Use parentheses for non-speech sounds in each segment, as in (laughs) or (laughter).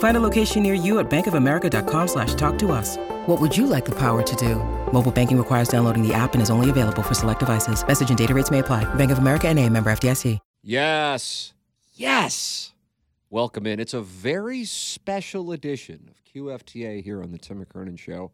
Find a location near you at bankofamerica.com slash talk to us. What would you like the power to do? Mobile banking requires downloading the app and is only available for select devices. Message and data rates may apply. Bank of America and a member FDIC. Yes. Yes. Welcome in. It's a very special edition of QFTA here on the Tim McKernan Show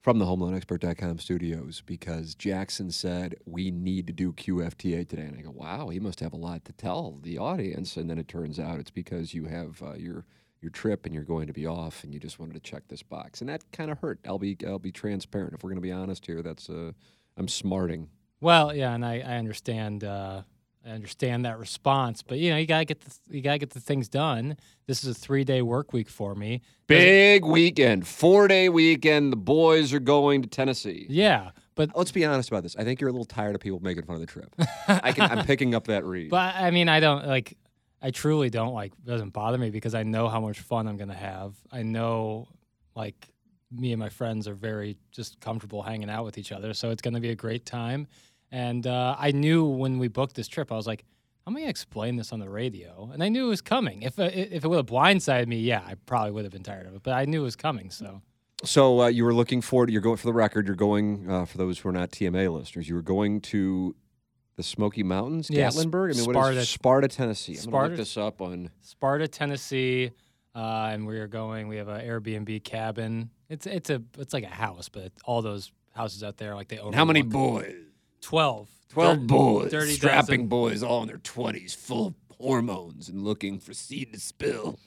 from the HomeLoanExpert.com studios because Jackson said we need to do QFTA today, and I go, wow, he must have a lot to tell the audience. And then it turns out it's because you have uh, your your trip and you're going to be off, and you just wanted to check this box, and that kind of hurt. I'll be I'll be transparent. If we're going to be honest here, that's uh, I'm smarting. Well, yeah, and I, I understand. Uh, I understand that response, but you know, you gotta get the you gotta get the things done. This is a three day work week for me. Big weekend, four day weekend. The boys are going to Tennessee. Yeah, but Let's be honest about this. I think you're a little tired of people making fun of the trip. I can, I'm (laughs) picking up that read. but I mean, I don't like. I truly don't like. It doesn't bother me because I know how much fun I'm gonna have. I know, like, me and my friends are very just comfortable hanging out with each other, so it's gonna be a great time. And uh, I knew when we booked this trip, I was like, "How am I gonna explain this on the radio?" And I knew it was coming. If uh, if it would have blindsided me, yeah, I probably would have been tired of it. But I knew it was coming, so. So uh, you were looking forward. You're going for the record. You're going uh, for those who are not TMA listeners. You were going to the Smoky Mountains, Yeah, Gatlinburg. I mean, what Sparta- is Sparta, Tennessee? I'm gonna look this up on. Sparta, Tennessee, uh, and we are going. We have an Airbnb cabin. It's it's a it's like a house, but all those houses out there, like they own. How many boys? Twelve. Twelve boys, Dirty strapping dozen. boys, all in their twenties, full of hormones and looking for seed to spill.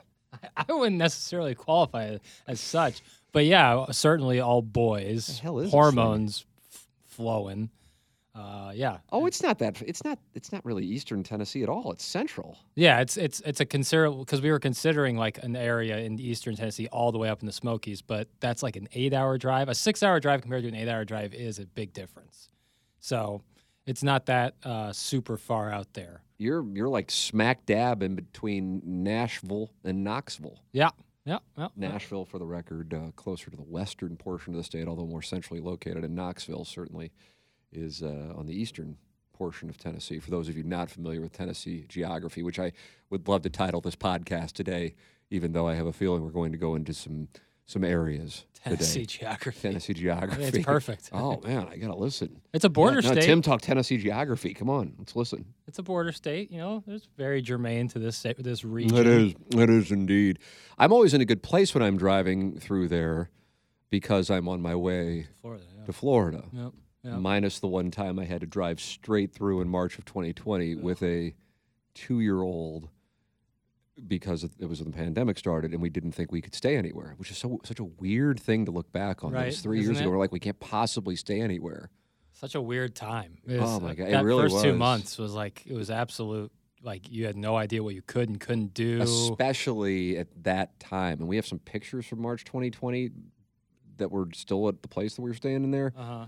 (laughs) I wouldn't necessarily qualify as such, but yeah, certainly all boys. The hell is hormones f- flowing? Uh, yeah, Oh, it's not that. It's not. It's not really Eastern Tennessee at all. It's Central. yeah. It's it's it's a considerable because we were considering like an area in eastern Tennessee all the way up in the Smokies, but that's like an eight-hour drive. A six-hour drive compared to an eight-hour drive is a big difference. So it's not that uh, super far out there. You're you're like smack dab in between Nashville and Knoxville. Yeah, yeah, yeah. Nashville, for the record, uh, closer to the western portion of the state, although more centrally located. And Knoxville certainly is uh, on the eastern portion of Tennessee. For those of you not familiar with Tennessee geography, which I would love to title this podcast today, even though I have a feeling we're going to go into some some areas Tennessee today. geography. Tennessee geography. It's perfect. (laughs) oh man, I gotta listen. It's a border no, state. Tim talk Tennessee geography. Come on, let's listen. It's a border state. You know, it's very germane to this this region. It is. It is indeed. I'm always in a good place when I'm driving through there because I'm on my way Florida. Yeah. to Florida. Yep. Yep. Minus the one time I had to drive straight through in March of 2020 with a two year old because it it was when the pandemic started and we didn't think we could stay anywhere, which is so such a weird thing to look back on. It was Right, three isn't years ago. We're like, we can't possibly stay anywhere. Such a weird time. It Oh my God, it That really first two months was like it was absolute. Like you had no idea what you could and couldn't do. especially at that time. And we have some pictures from March 2020 that were still at the place that we were staying in there. Uh-huh.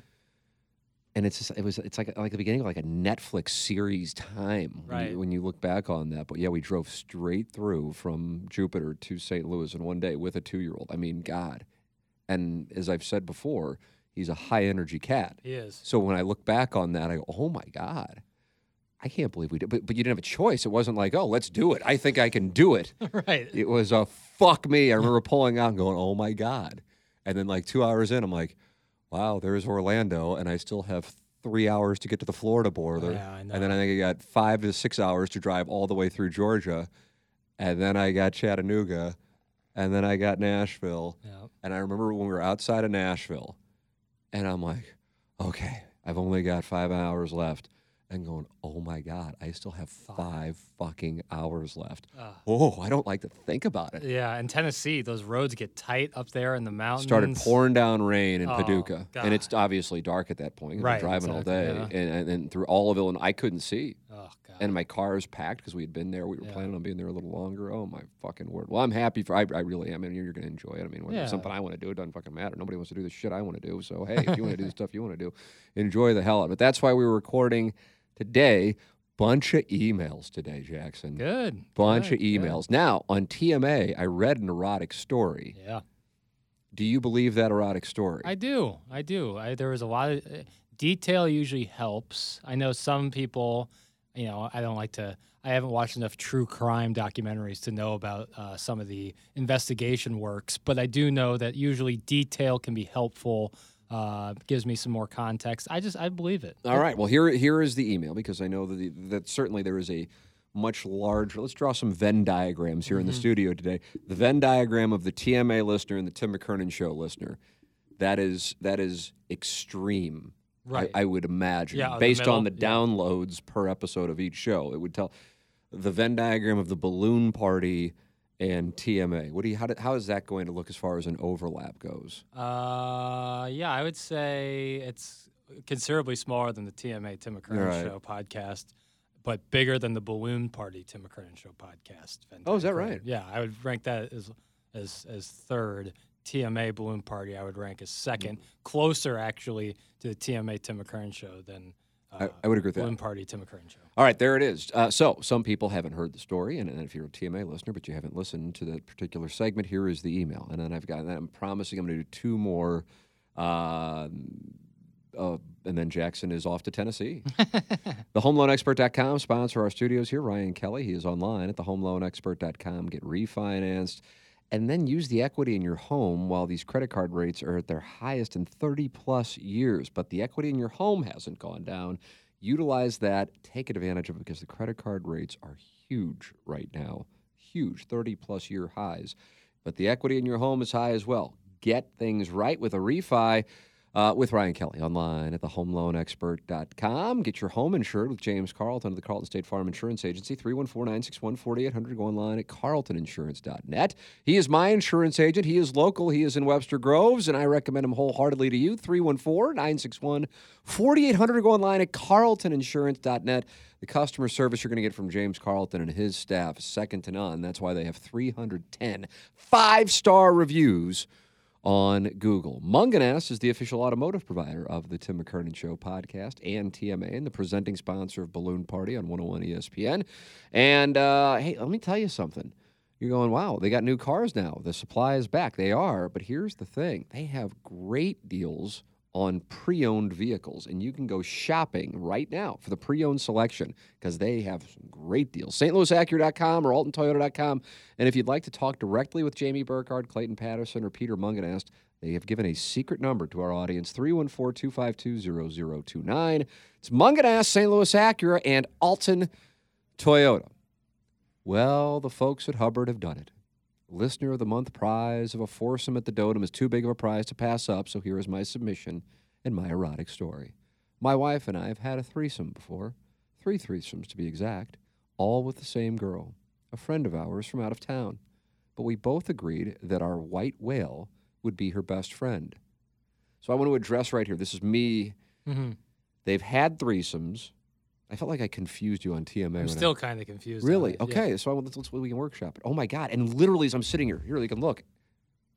And it's just, it was it's like like the beginning of like a Netflix series time when, Right. you, when you look back on that. But yeah, we drove straight through from Jupiter to St. Louis in one day with a two year old. I mean, God. And as I've said before, he's a high energy cat. He is. So when I look back on that, I go, oh my God. I can't believe we did. But, but you didn't have a choice. It wasn't like, oh, let's do it. I think I can do it. (laughs) right. It was a fuck me. I remember pulling out and going, oh my God. And then like two hours in, I'm like, wow, there's Orlando. And I still have three hours to get to the Florida border. Yeah, I And then. I think I got five to six hours to drive all the way through Georgia. And then I got Chattanooga. And then I got Nashville. Yeah. And I remember when we were outside of Nashville, and I'm like, okay, I've only got five hours left. And going, "Oh my god, I still have five fucking hours left." Ugh. Oh, I don't like to think about it. Yeah, in Tennessee, those roads get tight up there in the mountains. started pouring down rain in Oh, Paducah, and it's obviously dark at that point. Right, driving all day, exactly, and, and, and through all of Illinois, I couldn't see, Oh god. and my car is packed because we had been there. We were Yeah. planning on being there a little longer. Oh my fucking word! Well, I'm happy for. I, I really am. I mean, you're going to enjoy it. I mean, when Yeah. it's something I want to do, it doesn't fucking matter. Nobody wants to do the shit I want to do. So hey, if you want to do the (laughs) stuff you want to do, enjoy the hell out of it. That's why we were recording today. Bunch of emails today, Jackson. good. Bunch good, of good. emails. Now on TMA, I read an erotic story. Yeah, Do you believe that erotic story? I do. I do. I, there was a lot of uh, detail. Usually helps. I know some people. You know, I don't like to. I haven't watched enough true crime documentaries to know about uh, some of the investigation works, but I do know that usually detail can be helpful. Uh, gives me some more context. I just I believe it. All right. Well, here here is the email because I know that the, that certainly there is a much larger. Let's draw some Venn diagrams here in the Mm-hmm. studio today. The Venn diagram of the TMA listener and the Tim McKernan Show listener. That is that is extreme. Right. I, I would imagine Yeah, the based on the middle, yeah. downloads per episode of each show. It would tell the Venn diagram of the balloon party and TMA. What do you how, do, how is that going to look as far as an overlap goes? Uh, yeah, I would say it's considerably smaller than the TMA Tim McKernan Right. Show podcast, but bigger than the Balloon Party Tim McKernan Show podcast. Venn Oh, is that right? Yeah, I would rank that as as as third. TMA Balloon Party, I would rank as second, closer actually to the TMA Tim McKernan Show than I, I would agree with that. One Party Tim McKernan Show. All right, there it is. Uh, so, some people haven't heard the story, and, and if you're a TMA listener, but you haven't listened to that particular segment, here is the email. And then I've got, I'm promising I'm going to do two more, uh, uh, and then Jackson is off to Tennessee. (laughs) the HomeLoanExpert.com sponsor our studios here. Ryan Kelley, he is online at thehomeloanexpert.com. Get refinanced, and then use the equity in your home while these credit card rates are at their highest in 30 plus years. But the equity in your home hasn't gone down. Utilize that, take advantage of it because the credit card rates are huge right now. Huge, 30 plus year highs. But the equity in your home is high as well. Get things right with a refi. Uh, with Ryan Kelley online at thehomeloanexpert.com. Get your home insured with James Carlton of the Carlton State Farm Insurance Agency, 314 961 4800. Go online at carltoninsurance.net. He is my insurance agent. He is local. He is in Webster Groves, and I recommend him wholeheartedly to you, 314 961 4800. Go online at carltoninsurance.net. The customer service you're going to get from James Carlton and his staff is second to none. That's why they have 310 five star reviews on Google. Mungenast is the official automotive provider of the Tim McKernan Show podcast and TMA, and the presenting sponsor of Balloon Party on 101 ESPN. And uh, hey, let me tell you something. You're going, wow, they got new cars now. The supply is back. They are, but here's the thing they have great deals on pre owned vehicles, and you can go shopping right now for the pre owned selection because they have some great deals. StLouisAcura.com or AltonToyota.com. And if you'd like to talk directly with Jamie Burkhardt, Clayton Patterson, or Peter Mungenast, they have given a secret number to our audience 314 252 0029. It's Mungenast, St. Louis Acura, and Alton Toyota. Well, the folks at Hubbard have done it. Listener of the Month prize of a foursome at the Dotem is too big of a prize to pass up, so here is my submission and my erotic story. My wife and I have had a threesome before, three threesomes to be exact, all with the same girl, a friend of ours from out of town. But we both agreed that our white whale would be her best friend. So I want to address right here this is me. Mm-hmm. They've had threesomes. I felt like I confused you on TMA. I- I'm still kind of confused. Really? it, yeah. Okay. So I, let's, let's we can workshop it. Oh my god! And literally, as I'm sitting here, here you can look.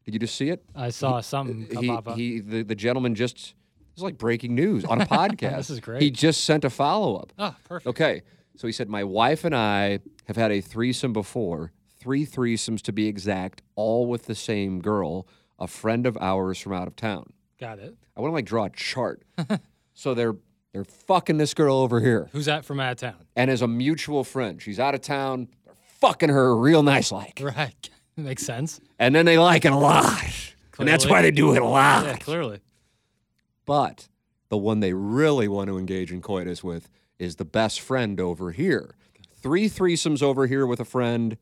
Did you just see it? I saw something come he, up. uh, he the, the gentleman just it's like breaking news on a (laughs) podcast. This is great. He just sent a follow up. oh, perfect. Okay. So he said, My wife and I have had a threesome before, three threesomes to be exact, all with the same girl, a friend of ours from out of town. Got it. I want to like draw a chart. (laughs) so they're they're fucking this girl over here. Who's that from out of town? And as a mutual friend, she's out of town, they're fucking her real nice like. (laughs) Right. (laughs) Makes sense. And then they like it a lot. And that's why they do it a lot. Yeah, clearly. But the one they really want to engage in coitus with is the best friend over here. Three threesomes over here with a friend,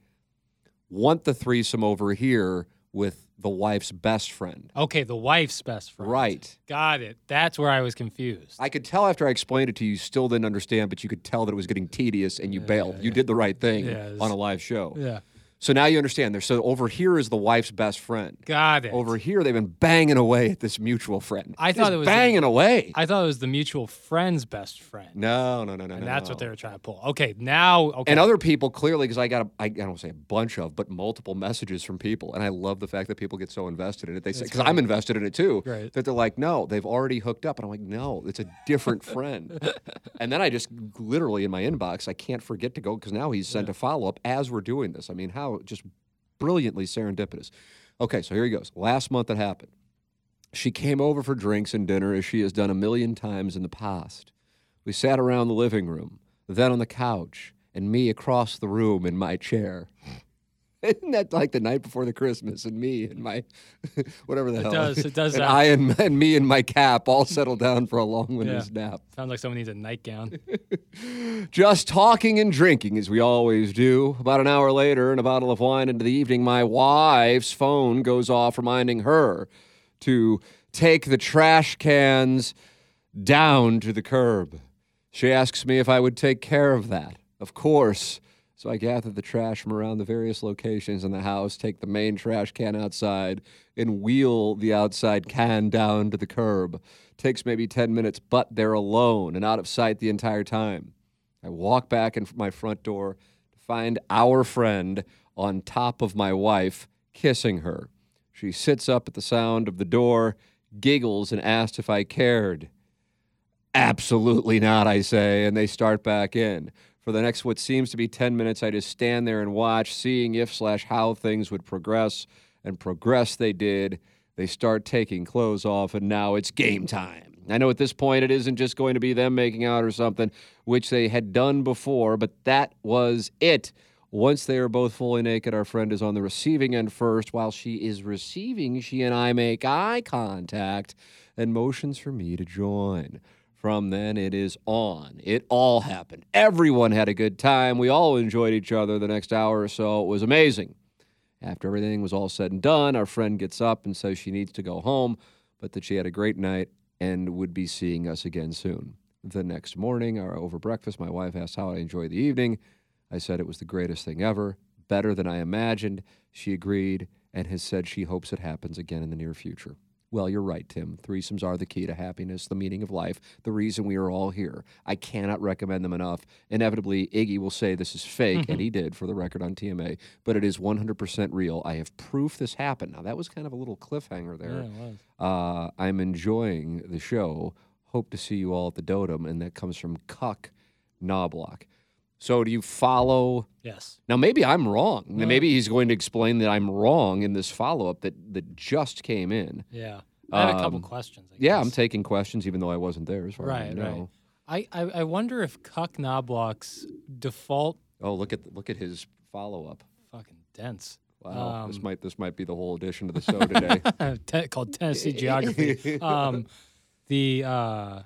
want the threesome over here with the wife's best friend. Okay, the wife's best friend. Right. Got it. That's where I was confused. I could tell after I explained it to you, you still didn't understand, but you could tell that it was getting tedious and you bailed. You did the right thing Yeah, on a live show. yeah. So now you understand. There. So over here is the wife's best friend. Got it. Over here, they've been banging away at this mutual friend. I Just thought it was- banging away. I thought it was the mutual friend's best friend. no, no, no, no, And no. that's what they were trying to pull. Okay, now okay. And other people clearly, because I got, a, I, I don't say a bunch of, but multiple messages from people, and I love the fact that people get so invested in it. They say because I'm invested in it too. Right. That they're like, no, they've already hooked up, and I'm like, no, it's a different friend. (laughs) and then I just literally in my inbox, I can't forget to go because now he's sent a follow up as we're doing this. I mean, how just brilliantly serendipitous. Okay, so here he goes. Last month it happened. She came over for drinks and dinner as she has done a million times in the past. We sat around the living room, then on the couch, and me across the room in my chair. (laughs) Isn't that like the night before the Christmas and me and my (laughs) whatever the hell? It does, it does (laughs) And that. I and, and me and my cap all settled down for a long winter's nap. Sounds like someone needs a nightgown. Just talking and drinking as we always do. About an hour later, and a bottle of wine into the evening, my wife's phone goes off reminding her to take the trash cans down to the curb. She asks me if I would take care of that. Of course. So I gather the trash from around the various locations in the house, take the main trash can outside, and wheel the outside can down to the curb. Takes maybe 10 minutes, but they're alone and out of sight the entire time. I walk back in my front door to find our friend on top of my wife, kissing her. She sits up at the sound of the door, giggles, and asks if I cared. Absolutely not, I say, and they start back in. For the next what seems to be 10 minutes, I just stand there and watch, seeing if slash how things would progress, and progress they did. They start taking clothes off, and now it's game time. I know at this point it isn't just going to be them making out or something, which they had done before, but that was it. Once they are both fully naked, our friend is on the receiving end first. While she is receiving, she and I make eye contact and motions for me to join. From then, it is on. It all happened. Everyone had a good time. We all enjoyed each other the next hour or so. It was amazing. After everything was all said and done, our friend gets up and says she needs to go home, but that she had a great night and would be seeing us again soon. The next morning, or over breakfast, my wife asked how I enjoyed the evening. I said it was the greatest thing ever, better than I imagined. She agreed and has said she hopes it happens again in the near future. Well, you're right, Tim. Threesomes are the key to happiness, the meaning of life, the reason we are all here. I cannot recommend them enough. Inevitably, Iggy will say this is fake, and he did for the record on TMA, but it is 100% real. I have proof this happened. Now, that was kind of a little cliffhanger there. Yeah, it was. Uh, I'm enjoying the show. Hope to see you all at the Dotem, and that comes from Cuck Knobloch. So, do you follow? Yes. Now, maybe I'm wrong. Now, Maybe he's going to explain that I'm wrong in this follow up that, that just came in. Yeah. I have a couple Um, questions. I Yeah, I'm taking questions, even though I wasn't there, as far as I Right, know. right. I, I, I wonder if Cuck Knobloch's default Oh, look at look at his follow up. fucking dense. Wow, this Um, might this might be the whole edition of the (laughs) show today. Te- called Tennessee Geography. (laughs) Um, the uh,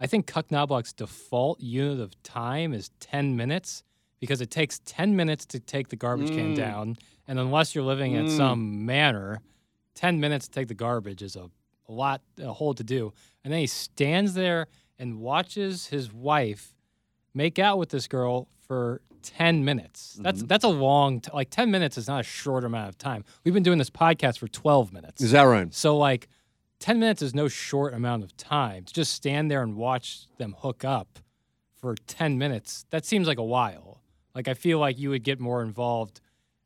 I think Cuck Knobloch's default unit of time is ten minutes because it takes ten minutes to take the garbage can Mm. down, and unless you're living at some manor, ten minutes to take the garbage is a, a lot, a whole to do. And then he stands there and watches his wife make out with this girl for 10 minutes. That's Mm-hmm. that's a long t- like 10 minutes is not a short amount of time. We've been doing this podcast for 12 minutes. Is that right? So like 10 minutes is no short amount of time. To just stand there and watch them hook up for 10 minutes, that seems like a while. Like I feel like you would get more involved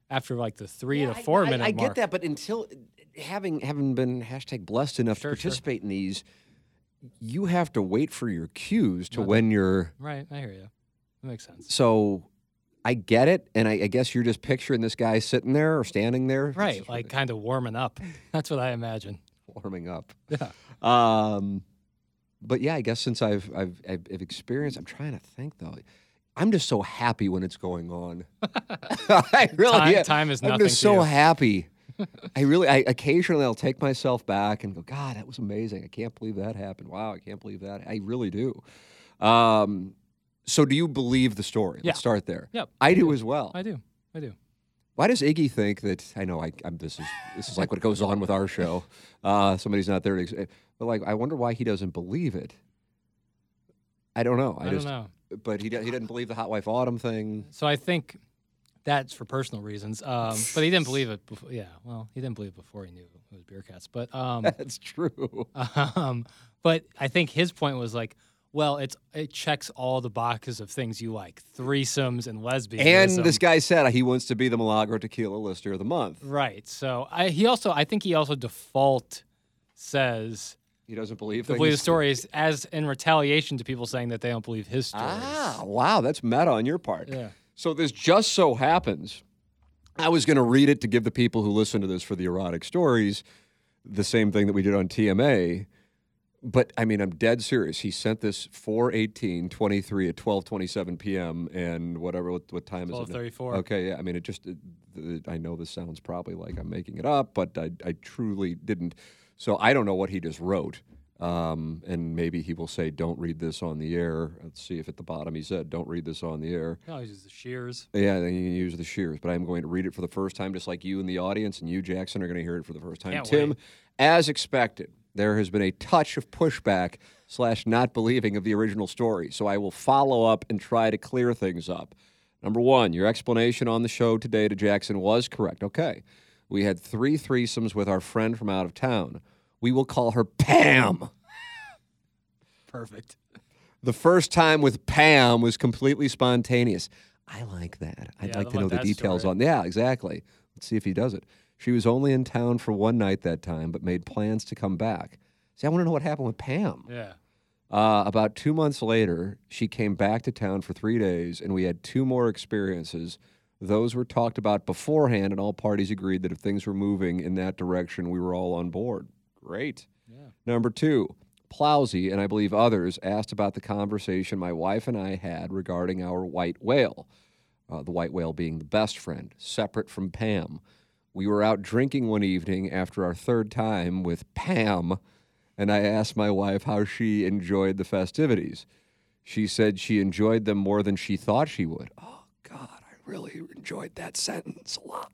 after like the 3 to 4 minute I, mark. get that, but until having having been hashtag blessed enough Sure, to sure. participate in these, you have to wait for your cues to when you're. Right, I hear you. That makes sense. So, I get it, and I, I guess you're just picturing this guy sitting there or standing there, Right, like kind of warming up. (laughs) That's what I imagine. (laughs) warming up. Yeah. Um, but yeah, I guess since I've I've I've, experienced, I'm trying to think though. I'm just so happy when it's going on. (laughs) I really Time- am. time is I'm nothing just to so you. happy. (laughs) I really, I occasionally I'll take myself back and go, God, that was amazing. I can't believe that happened. Wow, I can't believe that. I really do. Um, so do you believe the story? Yeah. Let's start there. Yep. I do as well. I do. I do. Why does Iggy think that? I know I, I'm, this is this is like what goes on with our show. Uh, somebody's not there, to, but like I wonder why he doesn't believe it. I don't know. I, I just, don't know. But he he didn't believe the hot wife autumn thing. So I think that's for personal reasons. Um, but he didn't believe it. Before, yeah, well, he didn't believe it before he knew it was beer cats. But um, (laughs) That's true. (laughs) um, but I think his point was like, well, it's it checks all the boxes of things you like, threesomes and lesbianism. And this guy said he wants to be the Milagro Tequila Lister of the month. right? So I, he also, I think he also default says He doesn't believe to believe the stories as in retaliation to people saying that they don't believe his stories. Ah, wow, that's meta on your part. Yeah. So this just so happens. I was going to read it to give the people who listen to this for the erotic stories the same thing that we did on TMA. But I mean, I'm dead serious. He sent this 418 23 at 1227 p.m. and whatever, what, what time is it? now? 12:34. Okay, yeah. I mean, it just, it, it- I know this sounds probably like I'm making it up, but I, I truly didn't. So I don't know what he just wrote. Um, and maybe he will say, don't read this on the air. Let's see if at the bottom he said, don't read this on the air. He always uses the shears. Yeah, then you can use the shears, but I'm going to read it for the first time, just like you in the audience, and you, Jackson, are going to hear it for the first time. Can't Tim, wait. as expected, there has been a touch of pushback slash not believing of the original story, so I will follow up and try to clear things up. Number one, your explanation on the show today to Jackson was correct. Okay, we had three threesomes with our friend from out of town. We will call her Pam. Perfect. The first time with Pam was completely spontaneous. I like that. I'd Yeah, like I to know the that details story. on. Yeah, exactly. Let's see if he does it. She was only in town for one night that time, but made plans to come back. See, I want to know what happened with Pam. Yeah. Uh, about two months later, she came back to town for three days, and we had two more experiences. Those were talked about beforehand, and all parties agreed that if things were moving in that direction, we were all on board. Great. Yeah. Number two, Plowsy and I believe others asked about the conversation my wife and I had regarding our white whale, uh, the white whale being the best friend, separate from Pam. We were out drinking one evening after our third time with Pam, and I asked my wife how she enjoyed the festivities. She said she enjoyed them more than she thought she would. Oh, God, I really enjoyed that sentence a lot.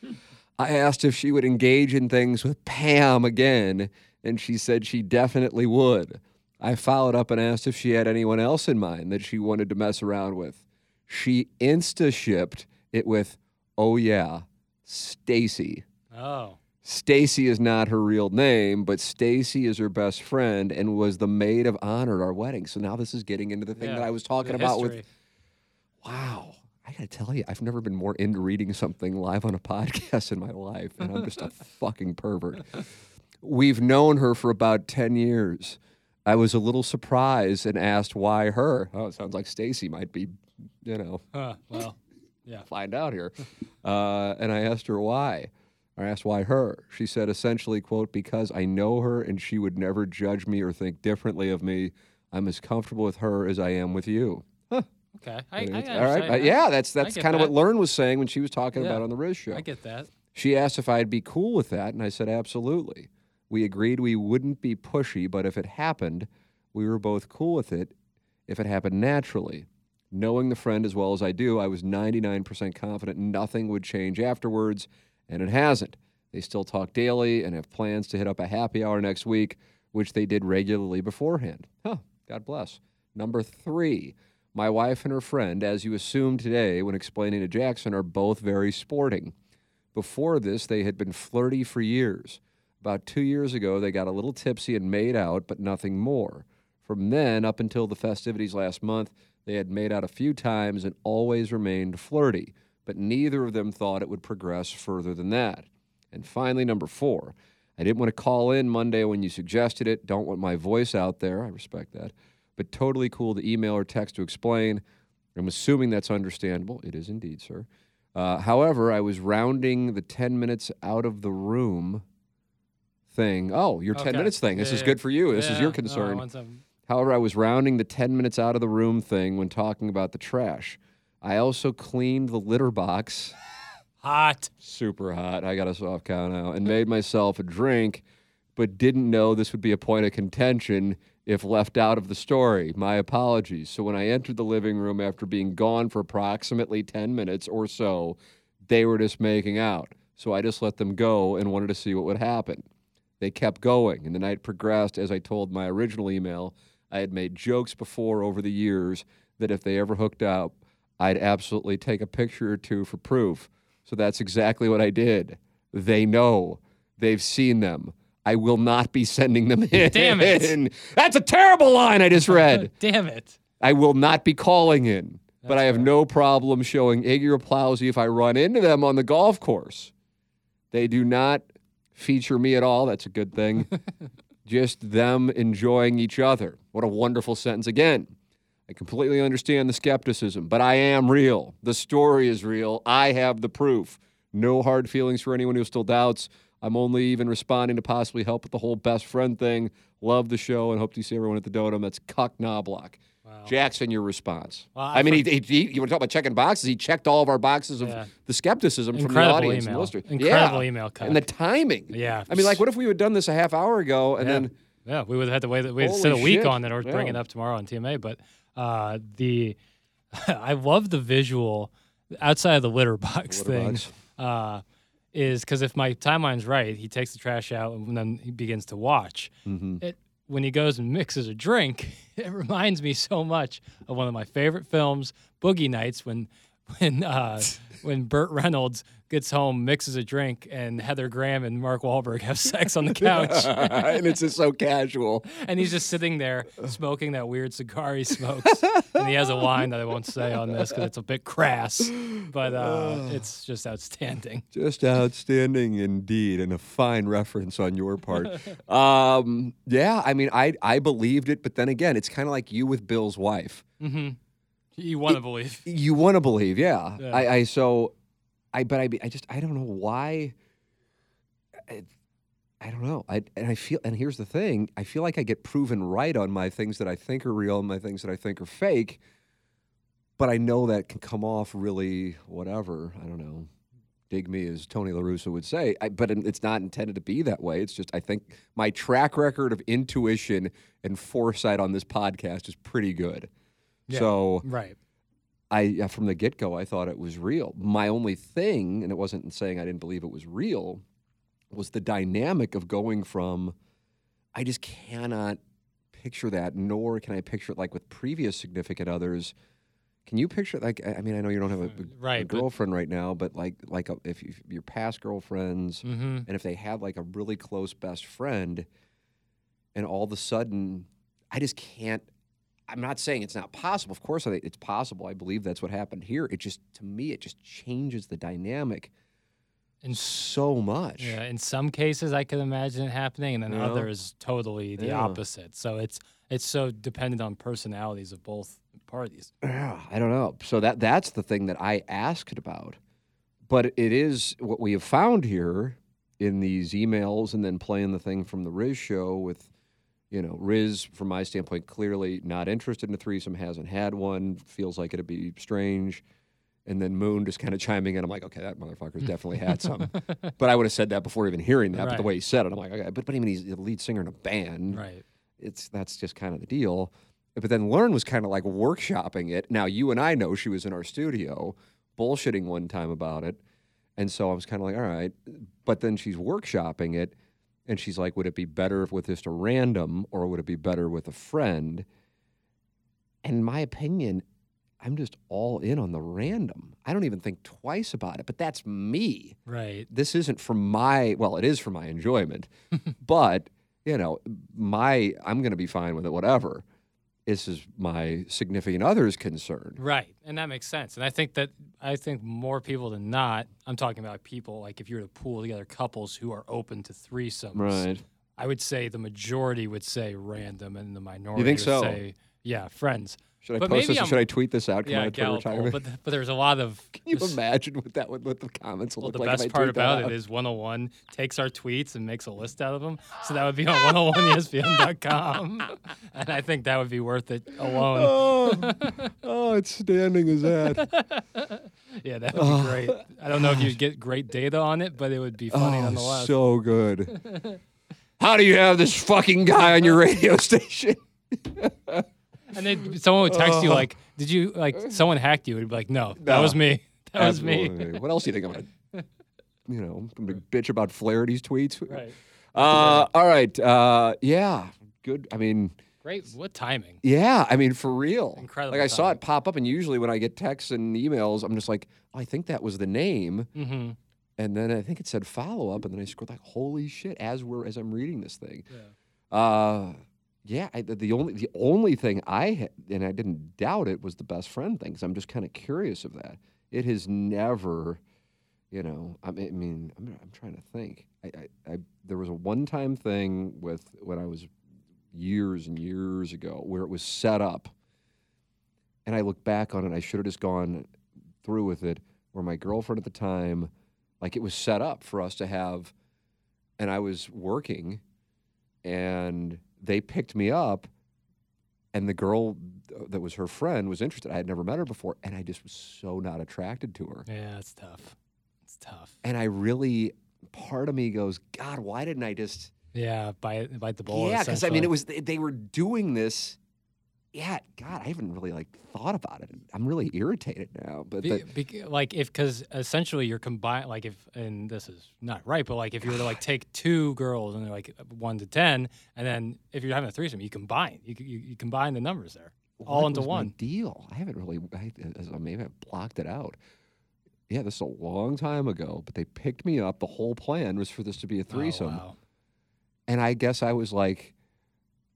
Hmm. I asked if she would engage in things with Pam again, and she said she definitely would. I followed up and asked if she had anyone else in mind that she wanted to mess around with. She insta shipped it with, oh yeah, Stacy. Oh. Stacy is not her real name, but Stacy is her best friend and was the maid of honor at our wedding. So now this is getting into the thing Yeah, that I was talking about with. Wow. I got to tell you, I've never been more into reading something live on a (laughs) podcast in my life, and I'm just a (laughs) fucking pervert. We've known her for about 10 years. I was a little surprised and asked why her. Oh, it sounds like Stacy might be, you know, Huh, well, yeah. find out here. (laughs) Uh, and I asked her why. I asked why her. She said essentially, quote, because I know her and she would never judge me or think differently of me. I'm as comfortable with her as I am with you. Huh. Okay. I, I, All right. that. yeah, that's that's kind of what that. Lauren was saying when she was talking Yeah. about on the Riz show. I get that. She asked if I'd be cool with that, and I said absolutely. We agreed we wouldn't be pushy, but if it happened, we were both cool with it if it happened naturally. Knowing the friend as well as I do, I was 99% confident nothing would change afterwards, and it hasn't. They still talk daily and have plans to hit up a happy hour next week, which they did regularly beforehand. Huh, God bless. Number three, my wife and her friend, as you assumed today when explaining to Jackson, are both very sporting. Before this, they had been flirty for years. About two years ago, they got a little tipsy and made out, but nothing more. From then up until the festivities last month, they had made out a few times and always remained flirty, but neither of them thought it would progress further than that. And finally, number four, I didn't want to call in Monday when you suggested it. Don't want my voice out there. I respect that. But totally cool to email or text to explain. I'm assuming that's understandable. It is indeed, sir. Uh, however, I was rounding the 10 minutes out of the room thing. Oh, your 10 Okay. minutes thing. This Yeah, is yeah. good for you. This is your concern. once I'm- However, I was rounding the 10 minutes out of the room thing when talking about the trash. I also cleaned the litter box. (laughs) Hot. Super hot. I got a soft cow now. And made myself a drink, but didn't know this would be a point of contention if left out of the story. My apologies. So when I entered the living room after being gone for approximately 10 minutes or so, They were just making out. So I just let them go and wanted to see what would happen. They kept going, and the night progressed. As I told my original email, I had made jokes before over the years that if they ever hooked up, I'd absolutely take a picture or two for proof. So that's exactly what I did. They know. They've seen them. I will not be sending them (laughs) in. Damn it. That's a terrible line I just read. (laughs) Damn it. I will not be calling in, but I have fair. no problem showing Iggy or Plowsy if I run into them on the golf course. They do not feature me at all. That's a good thing. (laughs) Just them enjoying each other. What a wonderful sentence. Again, I completely understand the skepticism, but I am real. The story is real. I have the proof. No hard feelings for anyone who still doubts. I'm only even responding to possibly help with the whole best friend thing. Love the show and hope to see everyone at the Dotem. That's Cuck Knobloch. Wow. Jackson, your response. Well, I I mean, he, he, he, you want to talk about checking boxes? He checked all of our boxes of Yeah. the skepticism from the Incredible audience email. Incredible yeah. email, Cuck. And the timing. Yeah. I mean, like, what if we had done this a half hour ago and Yeah. then Yeah, we would have had to wait. We would sit a week shit. on it or bring Yeah. it up tomorrow on TMA. But uh, the (laughs) I love the visual outside of the litter box Litter thing. box. Uh, is because if my timeline's right, he takes the trash out and then he begins to watch. Mm-hmm. It when he goes and mixes a drink, (laughs) it reminds me so much of one of my favorite films, Boogie Nights, when (laughs) when uh, (laughs) when Burt Reynolds gets home, mixes a drink, and Heather Graham and Mark Wahlberg have sex on the couch. (laughs) and it's just so casual. and he's just sitting there smoking that weird cigar he smokes. and he has a line that I won't say on this because it's a bit crass, but uh, (sighs) it's just outstanding. Just outstanding indeed, and a fine reference on your part. (laughs) um, yeah, I mean, I I believed it, but then again, it's kind of like you with Bill's wife. hmm You want to believe? You want to believe, yeah. Yeah. I, I so, I but I I just I don't know why. I, I don't know. I and I feel and here's the thing. I feel like I get proven right on my things that I think are real and my things that I think are fake. But I know that can come off really whatever. I don't know. Dig me, as Tony La Russa would say. I, but it's not intended to be that way. It's just I think my track record of intuition and foresight on this podcast is pretty good. Yeah. So Right. I from the get go I thought it was real. My only thing, and it wasn't saying I didn't believe it was real, was the dynamic of going from I just cannot picture that, nor can I picture it like with previous significant others. Can you picture like I mean I know you don't have a, a- a Right, but- girlfriend right now, but like like a, if, you, your past girlfriends hmm and if they had like a really close best friend and all of a sudden i just can't i'm not saying it's not possible of course it's possible i believe that's what happened here it just to me it just changes the dynamic And so much Yeah, in some cases I can imagine it happening, and then Yeah. others totally the Yeah. opposite. So it's it's so dependent on personalities of both parties. Yeah, I don't know. So that that's the thing that I asked about. But it is what we have found here in these emails and then playing the thing from the Riz show with, you know, Riz, from my standpoint, clearly not interested in a threesome, hasn't had one, feels like it'd be strange. And then Moon just kind of chiming in. I'm like, okay, that motherfucker's definitely had some. (laughs) but I would have said that before even hearing that. But the way he said it, I'm like, okay, but, but I mean, he's the lead singer in a band Right. it's that's just kind of the deal. But then Lauren was kind of like workshopping it. Now you and I know she was in our studio bullshitting one time about it. And so I was kind of like, all right. But then she's workshopping it and she's like, would it be better with just a random or would it be better with a friend? And in my opinion, I'm just all in on the random. I don't even think twice about it, but that's me Right. this isn't for my well it is for my enjoyment (laughs) but you know my i'm going to be fine with it whatever this is my significant other's concern Right. And that makes sense. And I think that I think more people than not, I'm talking about people like if you were to pool together couples who are open to threesomes. Right. I would say the majority would say random and the minority think would so? say yeah, friends. Should i But post this or I'm- should i tweet this out Come yeah, Gallup retirement? but but there's a lot of (laughs) can you just- imagine what that would what the comments will Well, look the like if best part about it is 101 takes our tweets and makes a list out of them. So that would be on (laughs) 101ESPN.com. (laughs) and I think that would be worth it alone. oh, oh it's standing as that Yeah, that would be oh. great. I don't know if you'd get great data on it, but it would be funny oh, nonetheless. so good how do you have this fucking guy on your radio station and then someone would text you Oh. like, "Did you like (laughs) someone hacked you?" It'd be like, "No, that was me. (laughs) That was me. Absolutely. what else do you think I'm gonna, (laughs) you know, I'm gonna bitch about Flaherty's tweets? Right. Uh, all right. Uh, yeah. Good. I mean, Great. What timing? yeah. I mean, for real. Incredible Like I saw timing. it pop up, and usually when I get texts and emails, I'm just like, oh, I think that was the name, Mm-hmm. and then I think it said follow up, and then I scrolled like, holy shit! As we're as I'm reading this thing. Yeah. Uh, yeah, I, the- only the only thing I and I didn't doubt it was the best friend thing. Because I'm just kind of curious of that. It has never, you know, I mean, I mean I'm, I'm trying to think. I, I, I there was a one time thing with when I was years and years ago where it was set up, and I look back on it. I should have just gone through with it. Where my girlfriend at the time, like it was set up for us to have, and I was working and they picked me up and the girl that was her friend was interested i had never met her before and i just was so not attracted to her Yeah, it's tough. It's tough. and i really part of me goes god why didn't i just Yeah, bite bite the bullet. yeah because i mean it was they, they were doing this yeah god i haven't really like thought about it i'm really irritated now but Be, the, bec- like if because essentially you're combined like if and this is not right but like if you were to like take two girls and they're like one to ten and then if you're having a threesome you combine you you, you combine the numbers there all into one. deal? I haven't really I, uh, as- maybe i blocked it out. Yeah this is a long time ago but they picked me up the whole plan was for this to be a Oh, threesome wow. and I guess I was like,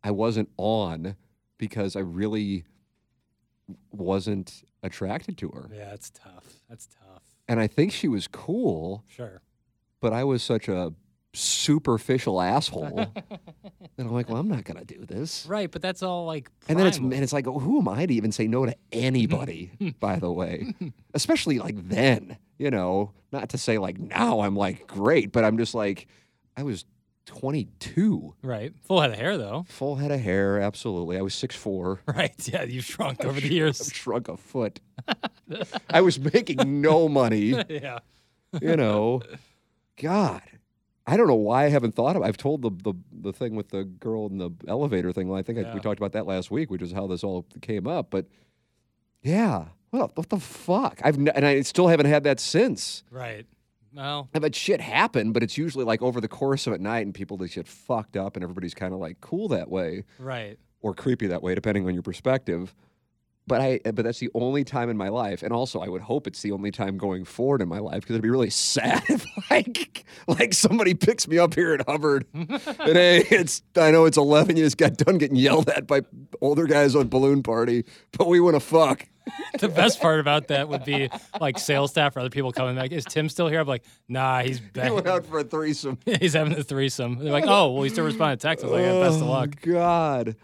I wasn't on because I really wasn't attracted to her. yeah it's tough that's tough And I think she was cool, sure but I was such a superficial asshole (laughs) that I'm like, well, I'm not gonna do this. right but that's all like And then it's primal. and it's like, who am I to even say no to anybody? (laughs) by the way, especially like then, you know, not to say like now I'm like great, but I'm just like, I was 22. right full head of hair though Full head of hair, absolutely. I was six four. (laughs) right yeah you've shrunk (laughs) over the I've years (laughs) shrunk a foot. I was making no money, yeah you know. God, I don't know why I haven't thought of. I've told the the, the thing with the girl in the elevator thing. I think I, we talked about that last week, which is how this all came up. But yeah, well, what the fuck? I've n- and I still haven't had that since. right well I've had shit happen, but it's usually like over the course of a night, and people just get fucked up, and everybody's kind of like cool that way. right or creepy that way, depending on your perspective. But I, eh, but that's the only time in my life, and also I would hope it's the only time going forward in my life because it'd be really (laughs) sad if like like somebody picks me up here at Hubbard, and (laughs) hey, it's I know it's eleven, you just got done getting yelled at by older guys on balloon party, but we want to fuck. (laughs) the best part about that would be like sales staff or other people coming back. Is Tim still here? I'm like, nah, he's He went out for a threesome. (laughs) he's having a threesome. They're like, oh, well, he still responded to text. I was like, yeah, best of Oh, luck. God.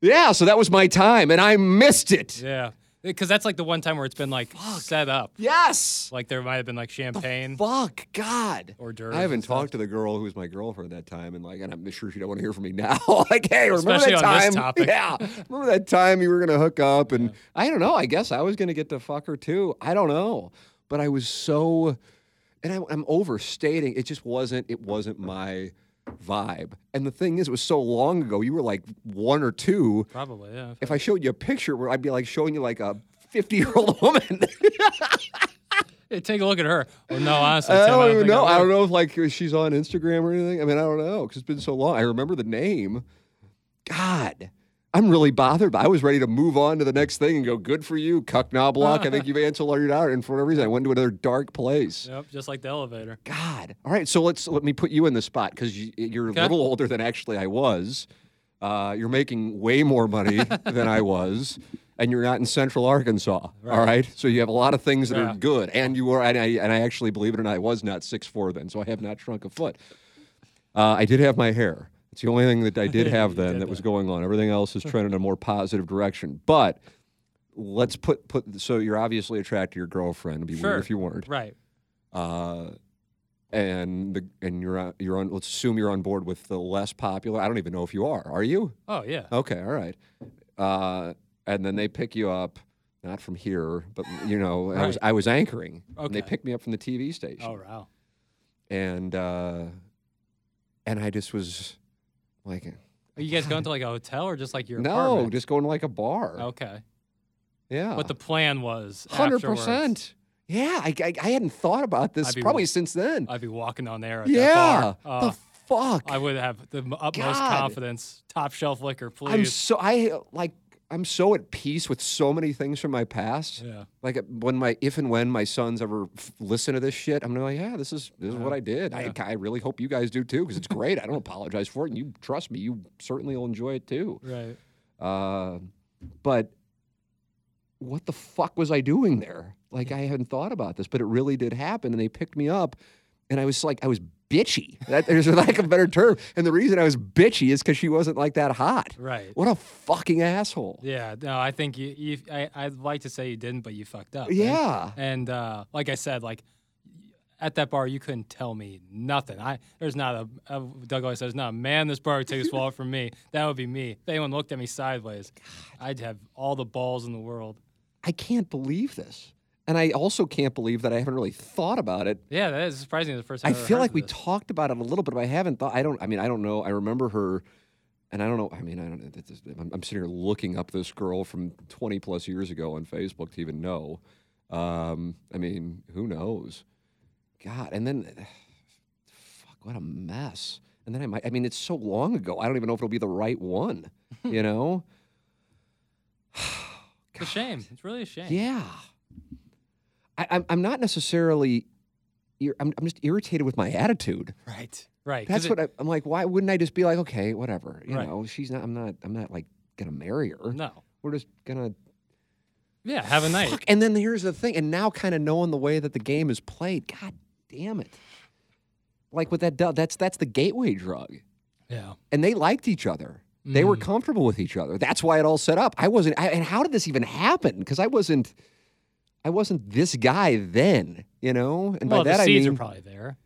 Yeah, so that was my time, and I missed it. Yeah, because that's like the one time where it's been like set up. Yes. Like there might have been like champagne. Fuck God. Or d'oeuvres I haven't talked to the girl who was my girlfriend at that time, and like, and I'm sure she don't want to hear from me now. (laughs) like, hey, remember Especially that on time? this topic. Yeah, remember that time you were gonna hook up, and I don't know. I guess I was gonna get to fuck her too. I don't know, but I was so, and I, I'm overstating. It just wasn't. It wasn't my vibe. And the thing is, it was so long ago. You were like one or two. Probably, yeah. If I showed you a picture, where I'd be like showing you like a 50 year old (laughs) woman. Hey, take a look at her. Well, no, honestly, I Tim, don't even know. I don't know if like she's on Instagram or anything. I mean, I don't know because it's been so long. I remember the name. God, I'm really bothered. But I was ready to move on to the next thing and go. Good for you, Cuck Knobloch. I think (laughs) you've answered all your out, and for whatever reason, I went to another dark place. Yep, just like the elevator. God. All right, so let's let me put you in the spot because you, you're Okay. a little older than actually I was. Uh, you're making way more money (laughs) than I was, and you're not in Central Arkansas. All right, so you have a lot of things that Yeah. are good, and you were, and I, and I actually believe it or not, I was not six four then, so I have not shrunk a foot. Uh, I did have my hair. It's the only thing that I (laughs) did have then did that was going on. Everything else is trending in a more positive direction. But let's put put. So you're obviously attracted to your girlfriend. It'd be Sure. weird if you weren't Right. uh, and the and you're on, you're on. Let's assume you're on board with the less popular. I don't even know if you are. Are you? Oh yeah. Okay, all right. Uh, and then they pick you up, not from here, but you know, I was I was anchoring, and they picked me up from the TV station, Oh wow. and uh, and I just was like, Are you guys going to (laughs) like a hotel or just like your no, apartment? Just going to like a bar. Okay. Yeah, What the plan was. Hundred percent. Yeah, I, I, I hadn't thought about this be- probably since then. I'd be walking on there. At yeah. That bar. the Uh, fuck? I would have the utmost God. confidence. Top shelf liquor, please. I'm so I like I'm so at peace with so many things from my past. yeah. Like uh, when my if and when my sons ever f- listen to this shit, I'm gonna be like, yeah, this is this is what I did. I, I really hope you guys do too because it's great. I don't apologize for it, and you trust me, you certainly will enjoy it too. Right. Uh, but what the fuck was I doing there? Like I hadn't thought about this, but it really did happen, and they picked me up, and I was like, I was bitchy. That, there's like a better term, and the reason I was bitchy is because she wasn't like that hot. Right. What a fucking asshole. Yeah. No, I think you. you I, I'd like to say you didn't, but you fucked up. Yeah. And uh, like I said, like at that bar, you couldn't tell me nothing. I there's not a, a Doug always says, "Not a man this bar would take his wallet (laughs) from me." That would be me. If anyone looked at me sideways, I'd have all the balls in the world. I can't believe this. And I also can't believe that I haven't really thought about it. Yeah, that is surprising. The first time I feel like we this. talked about it a little bit, but I haven't thought. I don't. I mean, I don't know. I remember her, and I don't know. I mean, I don't. I'm, I'm sitting here looking up this girl from 20 plus years ago on Facebook to even know. Um, I mean, who knows? God, and then, fuck, what a mess. And then I might. I mean, it's so long ago. I don't even know if it'll be the right one. (laughs) You know? (sighs) It's a shame. It's really a shame. Yeah. I, I'm, I'm not necessarily, I'm, I'm just irritated with my attitude. Right. Right. That's it- what I, I'm like. Why wouldn't I just be like, okay, whatever? You Right. know, she's not, I'm not, I'm not like gonna marry her. No. We're just gonna, Yeah. Have a night. fuck. And then here's the thing. And now kind of knowing the way that the game is played, God damn it. Like what that, does, that's, that's the gateway drug. Yeah. And they liked each other. They were Mm. comfortable with each other. That's why it all set up. I wasn't, I, and how did this even happen? Because I wasn't, I wasn't this guy then, you know. And well, by that the I seeds mean are probably there.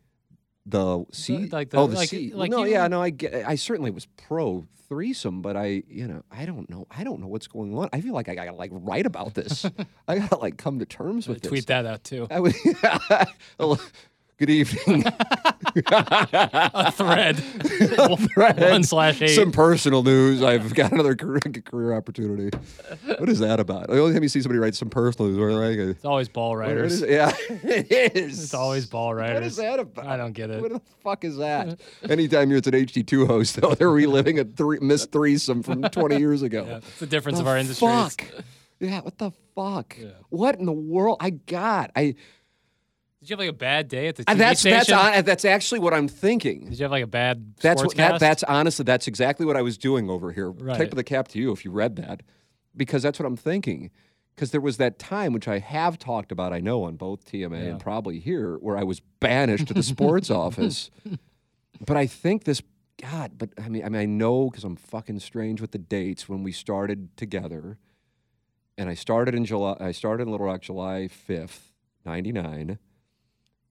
the seed. like the- oh, the like- seed. like no, you- yeah, no. I get. I certainly was pro threesome, but I, you know, I don't know. I don't know what's going on. I feel like I gotta like write about this. (laughs) I gotta like come to terms with this. Tweet this. that out too. I would. (laughs) (laughs) Good evening. (laughs) (laughs) A thread. Thread. One slash eight. Some personal news. I've got another career, career opportunity. What is that about? The only time you see somebody write some personal news, or like, It's always ball what is it? yeah, (laughs) it is. It's always ball What riders. is that about? I don't get it. What the fuck is that? Anytime you're at an HD2 host, though, they're reliving a three, missed threesome from 20 years ago. Yeah, it's the difference The of our industry. Fuck. Yeah, what the fuck? Yeah. What in the world? I got. I. Did you have like a bad day at the uh, I- TV that's station? that's that's actually what I'm thinking. Did you have like a bad That's what that, that's honestly that's exactly what I was doing over here. Right. Tip of the cap to you if you read that, because that's what I'm thinking. Because there was that time which I have talked about, I know on both TMA Yeah. and probably here, where I was banished to the (laughs) sports office. But I think this, God, but I mean, I mean, I know because I'm fucking strange with the dates when we started together, and I started in July. I started in Little Rock July 5th, '99.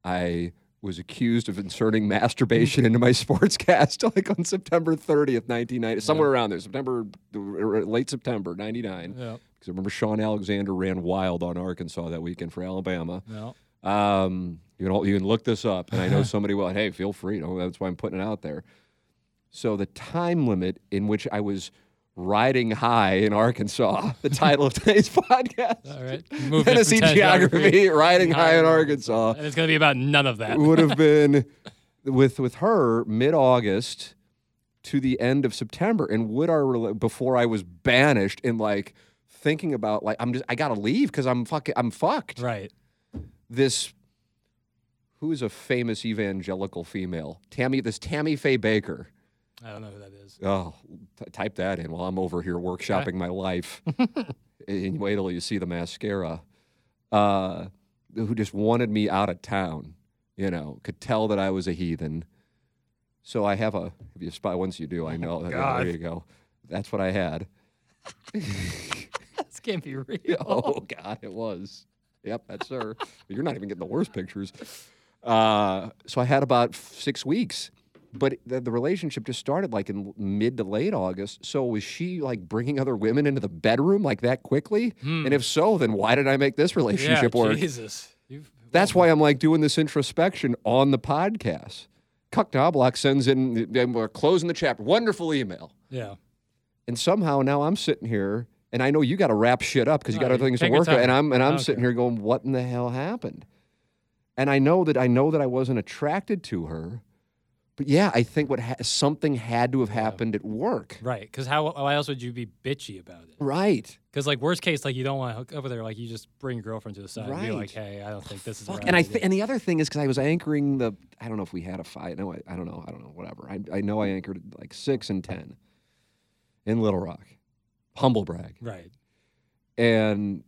I was accused of inserting masturbation into my (laughs) sportscast like on September 30th, 1990, somewhere around there, September, late September, 99. Yeah. Because I remember Shaun Alexander ran wild on Arkansas that weekend for Alabama. No. Um, you can you can look this up, and I know (laughs) somebody will. Hey, feel free. You know, that's why I'm putting it out there. So the time limit in which I was riding high in Arkansas, (laughs) the title of today's (laughs) podcast, All right. From Tennessee geography, riding high in Arkansas, And it's going to be about none of that. would have (laughs) been with with her mid August to the end of September, and would our before I was banished and like thinking about like I'm just I gotta leave because I'm fucking I'm fucked. Right. This who is a famous evangelical female? Tammy, this Tammy Faye Bakker. I don't know who that is. Oh, t- type that in while I'm over here workshopping my life. (laughs) and wait till you see the mascara. Uh, who just wanted me out of town, you know, could tell that I was a heathen. So I have a, if you spy, once you do, I (laughs) know. that- God. there you go. That's what I had. (laughs) this can't be real. Oh, God, it was. Yep, that's her. You're not even getting the worst pictures. Uh, so I had about f- six weeks, but the, the relationship just started like in mid to late August. So was she like bringing other women into the bedroom like that quickly? And if so, then why did I make this Hmm. Yeah, relationship work? Jesus. You've, That's why I'm like doing this introspection on the podcast. Cuck Knobloch sends in, we're closing the chapter. Wonderful email. Yeah. And somehow now I'm sitting here And I know you got to wrap shit up because you got other things to work on. And I'm and I'm sitting here going, what in the hell happened? And I know that I know that I wasn't attracted to her, but yeah, I think what ha- something had to have happened at work. Right. Because how why else would you be bitchy about it? Right. Because like worst case, like you don't want to hook up with her. Like you just bring your girlfriend to the side and be Right. like, hey, I don't think this is. the Fuck. right And I idea." th- and the other thing is because I was anchoring the I don't know if we had a fight. No, I, I don't know. I don't know. Whatever. I I know I anchored like six and ten in Little Rock, humble brag, right. and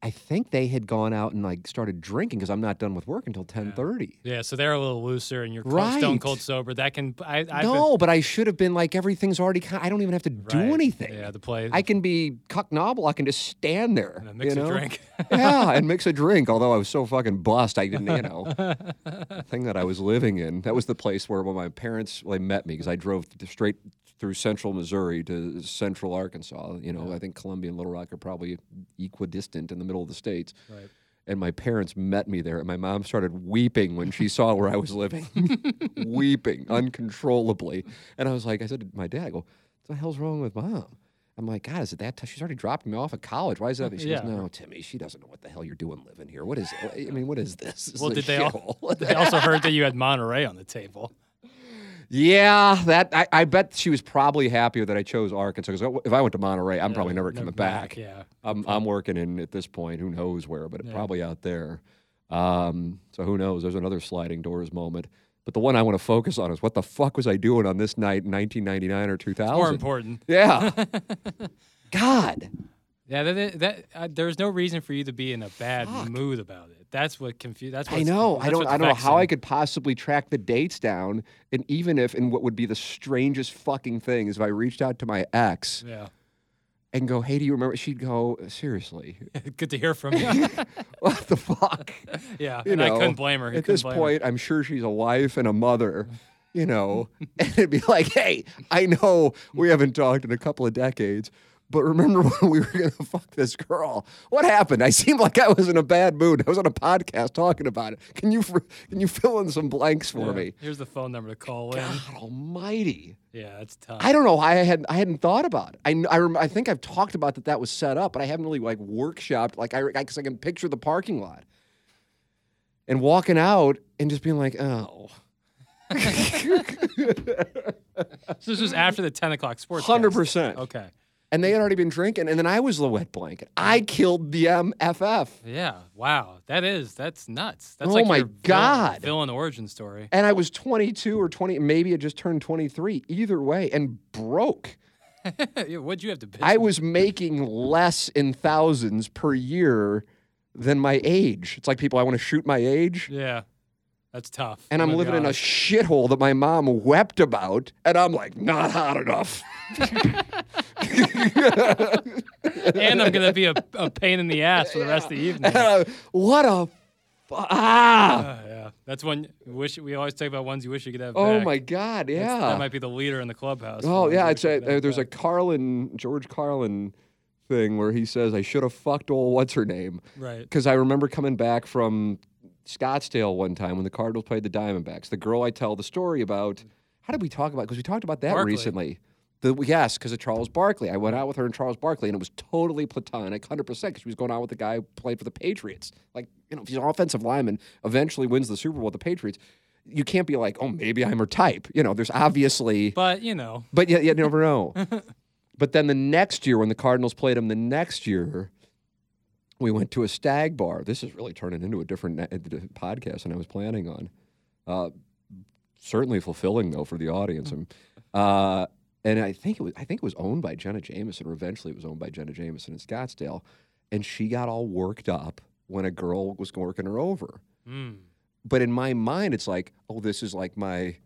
I think they had gone out and like started drinking because I'm not done with work until ten thirty. Yeah. So they're a little looser, and you're cold, stone cold sober. That can. I. I've No, but I should have been like everything's already. I don't even have to been, do anything. Yeah. The play. I can be cuck novel. I can just stand there. and then mix you a drink. (laughs) yeah, and mix a drink. Although I was so fucking bust, I didn't, you know, (laughs) the thing that I was living in. That was the place where when my parents well, they met me because I drove straight through central Missouri to central Arkansas. You know, I think Columbia and Little Rock are probably equidistant in the middle of the states. right. And my parents met me there, and my mom started weeping when she saw where I was living, (laughs) weeping uncontrollably. And I was like, I said to my dad, I go, what the hell's wrong with mom? I'm like, God, is it that? T- she's already dropped me off at college. Why is that? Uh, she Yeah. goes, No, Timmy, she doesn't know what the hell you're doing living here. What is? I mean, what is this? This Well, a did they all- They also heard that you had Monterey on the table. Yeah, that I, I bet she was probably happier that I chose Arkansas because if I went to Monterey, I'm probably never coming back. Yeah. I'm I'm working in at this point. Who knows where? But Yeah. probably out there. Um, so who knows? There's another sliding doors moment. But the one I want to focus on is what the fuck was I doing on this night in 1999 or 2000? More important. Yeah. (laughs) God. Yeah, that, that uh, there's no reason for you to be in a bad mood about it. That's what confused. That's I know. I don't. I don't know how I could possibly track the dates down. And even if, and what would be the strangest fucking thing is if I reached out to my ex Yeah, and go, "Hey, do you remember?" She'd go, "Seriously, (laughs) good to hear from you. (laughs) what the fuck?" (laughs) yeah, You and I know, couldn't blame her. I At this blame her. point, I'm sure she's a wife and a mother. You know, and it'd be like, "Hey, I know we haven't talked in a couple of decades." But remember (laughs) when we were gonna fuck this girl? What happened? I seemed like I was in a bad mood. I was on a podcast talking about it. Can you can you fill in some blanks for Yeah. me? Here's the phone number to call in. God Almighty! Yeah, it's tough. I don't know why I had I hadn't thought about it. I I, rem- I think I've talked about that that was set up, but I haven't really like workshopped. Like I because I can picture the parking lot and walking out and just being like, oh, (laughs) So this was after the 10 o'clock sports. hundred percent. Okay. And they had already been drinking, and then I was the wet blanket. I mm. killed the MFF, Yeah. Wow. That is. That's nuts. That's Oh like my your villain- God. Villain origin story. and I was 22 or 20, maybe it just turned 23. Either way, and broke. (laughs) What'd you have to bitch? I was making less in thousands per year than my age. It's like people, I want to shoot my age. Yeah. That's tough. And Oh I'm my living in a shithole that my mom wept about. And I'm like, not hot enough. (laughs) and I'm gonna be a, a pain in the ass for the rest of the evening. (laughs) Uh, what a. Ah. Uh, yeah, that's one. Wish we always talk about ones you wish you could have. Oh back. my God. That's- Yeah. that might be the leader in the clubhouse. Oh yeah, it's a uh, there's a. Carlin George Carlin thing where he says I should have fucked old what's her name right. because I remember coming back from Scottsdale one time when the Cardinals played the Diamondbacks. The girl I tell the story about. How did we talk about? Because we talked about that Barkley. recently. The, yes, because of Charles Barkley. I went out with her and Charles Barkley, and it was totally platonic, hundred percent. Because she was going out with the guy who played for the Patriots. Like you know, if he's an offensive lineman, eventually wins the Super Bowl with the Patriots. You can't be like, oh, maybe I'm her type. You know, there's obviously But you know, but yet, you never know. (laughs) but then the next year, when the Cardinals played him, the next year, we went to a stag bar. This is really turning into a different uh, podcast than I was planning on. Uh, certainly fulfilling though for the audience. And, uh, and I think it was I think it was owned by Jenna Jameson, or eventually it was owned by Jenna Jameson in Scottsdale. And she got all worked up when a girl was working her over. mm, But in my mind, it's like, oh, this is like my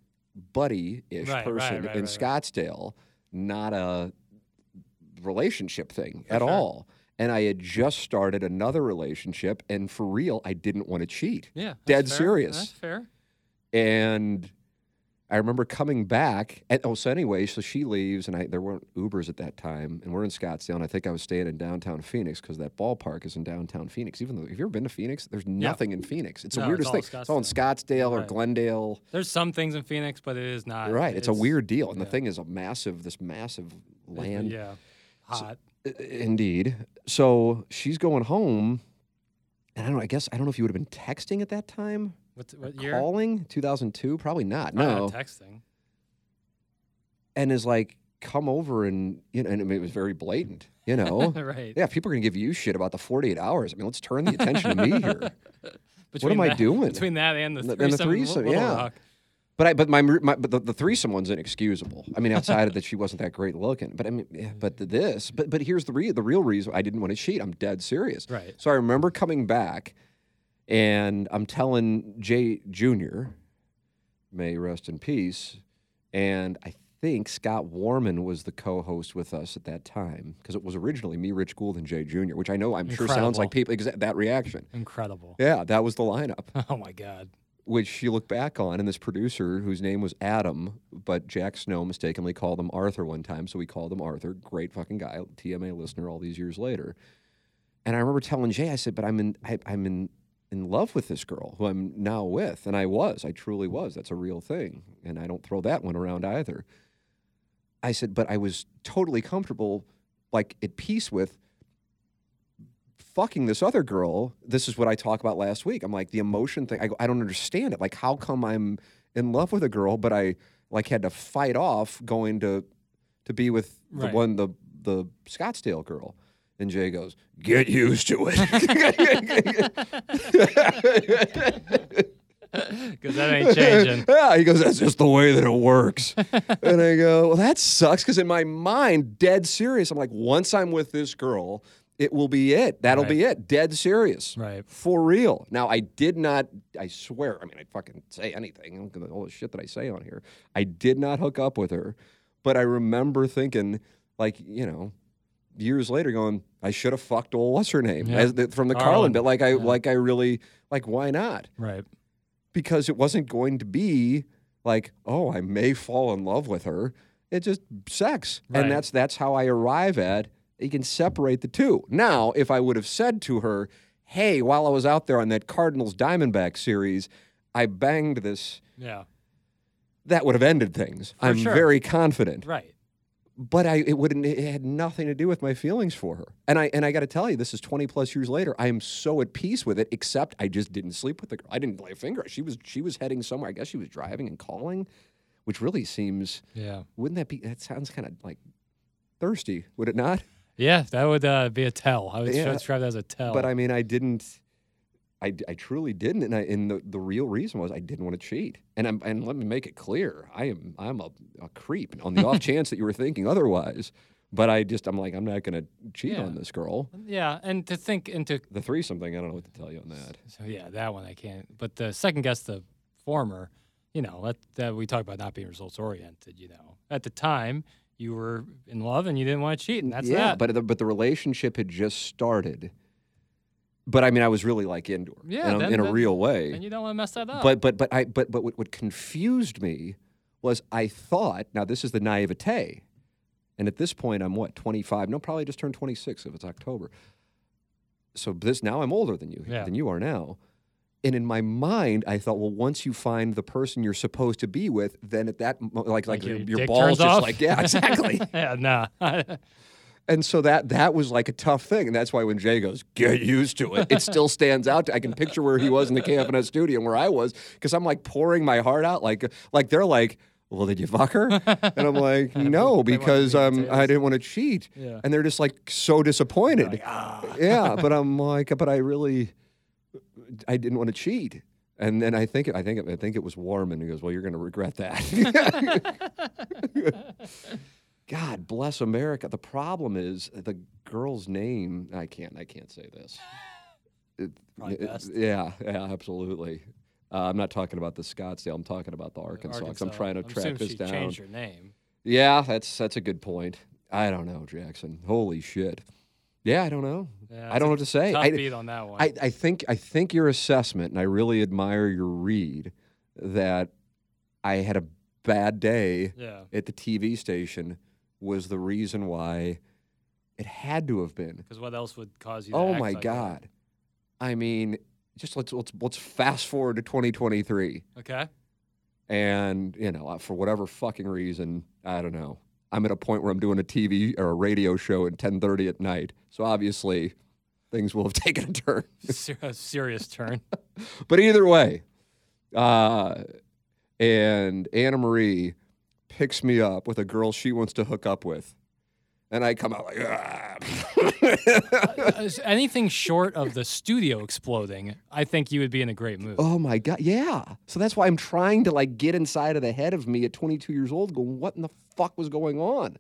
buddy ish Right, person right, in right, right. Scottsdale, not a relationship thing For at sure. all. And I had just started another relationship, and for real, I didn't want to cheat. yeah, Dead fair. serious. That's fair. And I remember coming back. And, oh, so anyway, so she leaves, and I there weren't Ubers at that time, and we're in Scottsdale, and I think I was staying in downtown Phoenix because that ballpark is in downtown Phoenix. Even though, have you ever been to Phoenix? There's nothing in Phoenix. It's the it's weirdest all thing. It's all in Scottsdale or Right. Glendale. There's some things in Phoenix, but it is not. right. It's, a weird deal, and the thing is a massive, this massive land. Yeah, hot. I- Indeed. So she's going home, and I don't. know, I guess I don't know if you would have been texting at that time. What, what year? Calling 2002, probably not. Probably No. not texting. and is like, come over and you know, and I mean, it was very blatant. You know. (laughs) right. Yeah, people are gonna give you shit about the 48 hours. I mean, let's turn the attention to me here. (laughs) Between am I doing? (laughs) Between that and the And the- threesome, and the threesome, yeah. Rock. But I, but my, my but the, the threesome one's inexcusable. I mean, outside of that, she wasn't that great looking. But I mean, yeah, but the, this, but but here's the real the real reason I didn't want to cheat. I'm dead serious. Right. So I remember coming back, and I'm telling Jay Jr. May rest in peace. And I think Scott Warman was the co-host with us at that time because it was originally me, Rich Gould, and Jay Jr., which I know I'm sure sounds like people exa- that reaction. Incredible. Yeah, that was the lineup (laughs) Oh my God. Which you look back on, and this producer whose name was Adam, but Jack Snow mistakenly called him Arthur one time, so we called him Arthur. Great fucking guy, TMA listener all these years later. And I remember telling Jay, I said, "But I'm in, I, I'm in, in love with this girl who I'm now with," and I was, I truly was. That's a real thing, and I don't throw that one around either. I said, but I was totally comfortable, like at peace with fucking this other girl. This is what I talked about last week. I'm like the emotion thing. I, go, I don't understand it. Like, how come I'm in love with a girl, but I like had to fight off going to to be with the Right. one the the Scottsdale girl. And Jay goes, "Get used to it." (laughs) Because that ain't changing. (laughs) yeah, he goes, that's just the way that it works. (laughs) and I go, well, that sucks because in my mind, dead serious, I'm like, once I'm with this girl, it will be it. That'll be it. Dead serious. Right. For real. Now, I did not, I swear, I mean, I fucking say anything. Look at all the shit that I say on here. I did not hook up with her, but I remember thinking, like, you know, years later going, I should have fucked old what's her name Yeah. The, from the Carlin. Carlin bit. Like I, Yeah. like I really, like, why not? Right. because it wasn't going to be like, oh, I may fall in love with her. It's just sex, Right. and that's that's how I arrive at. You can separate the two. Now, if I would have said to her, "Hey, while I was out there on that Cardinals Diamondback series, I banged this," Yeah. that would have ended things. For I'm sure. very confident. Right. But I it wouldn't it had nothing to do with my feelings for her. And I and I got to tell you, this is 20 plus years later. I am so at peace with it. Except I just didn't sleep with the girl. I didn't lay a finger. She was she was heading somewhere. I guess she was driving and calling, which really seems Yeah. wouldn't that be? That sounds kind of like thirsty, would it not? Yeah. That would uh, be a tell. I would Yeah. describe that as a tell. But I mean, I didn't. I truly didn't, and I, and the, the real reason was I didn't want to cheat. And I'm, and let me make it clear, I am I'm a, a creep on the off (laughs) chance that you were thinking otherwise. But I just I'm like I'm not going to cheat Yeah. on this girl. yeah. And to think into The threesome thing, I don't know what to tell you on that. So yeah, that one I can't. But the second guess, the former, you know, that, that we talk about not being results oriented. You know, at the time you were in love and you didn't want to cheat, and that's yeah, that. but the, but the relationship had just started. But I mean, I was really like into her, Yeah, in a, then- in a then- real way. and you don't want to mess that up. But but but I but but what, what confused me was I thought now this is the naivete, and at this point I'm what 25? No, probably just turned 26 if it's October. So this now I'm older than you Yeah. than you are now. And in my mind, I thought, well, once you find the person you're supposed to be with, then at that mo- like like, your your, your balls just off? like yeah, exactly. (laughs) yeah, nah. (laughs) And so that that was like a tough thing, and that's why when Jay goes, "Get used to it," it still stands out. I can picture where he was in the KFNS studio and where I was, because I'm like pouring my heart out, like like they're like, "Well, did you fuck her?" And I'm like, (laughs) "No, because um, I didn't want to cheat." Yeah. And they're just like so disappointed. ah. yeah, but I'm like, but I really, I didn't want to cheat. And then I think I think I think it was Warman. He goes, "Well, you're going to regret that." (laughs) God bless America. The problem is the girl's name. I can't. I can't say this. It- yeah. Yeah. Absolutely. Uh, I'm not talking about the Scottsdale. I'm talking about the Arkansas. 'cause I'm trying to I'm track this she down. Changed her name. Yeah, that's that's a good point. I don't know, Jackson. Holy shit. Yeah, I don't know. Yeah, I don't know what to say. Tough I, beat on that one. I, I think I think your assessment, and I really admire your read, that I had a bad day yeah, at the TV station was the reason why it had to have been. because what else would cause you? to Oh my like that? God! I mean, just let's let's let's fast forward to 2023, Okay. and you know, uh, for whatever fucking reason, I don't know. I'm at a point where I'm doing a TV or a radio show at 10:30 at night. So obviously, things will have (laughs) taken a turn. A serious turn. (laughs) but either way, uh, and Anna Marie picks me up with a girl she wants to hook up with, and I come out like. Uh, Anything short of the studio exploding, I think you would be in a great mood. oh my god, yeah. So that's why I'm trying to like get inside of the head of me at 22 years old, going, what in the fuck was going on?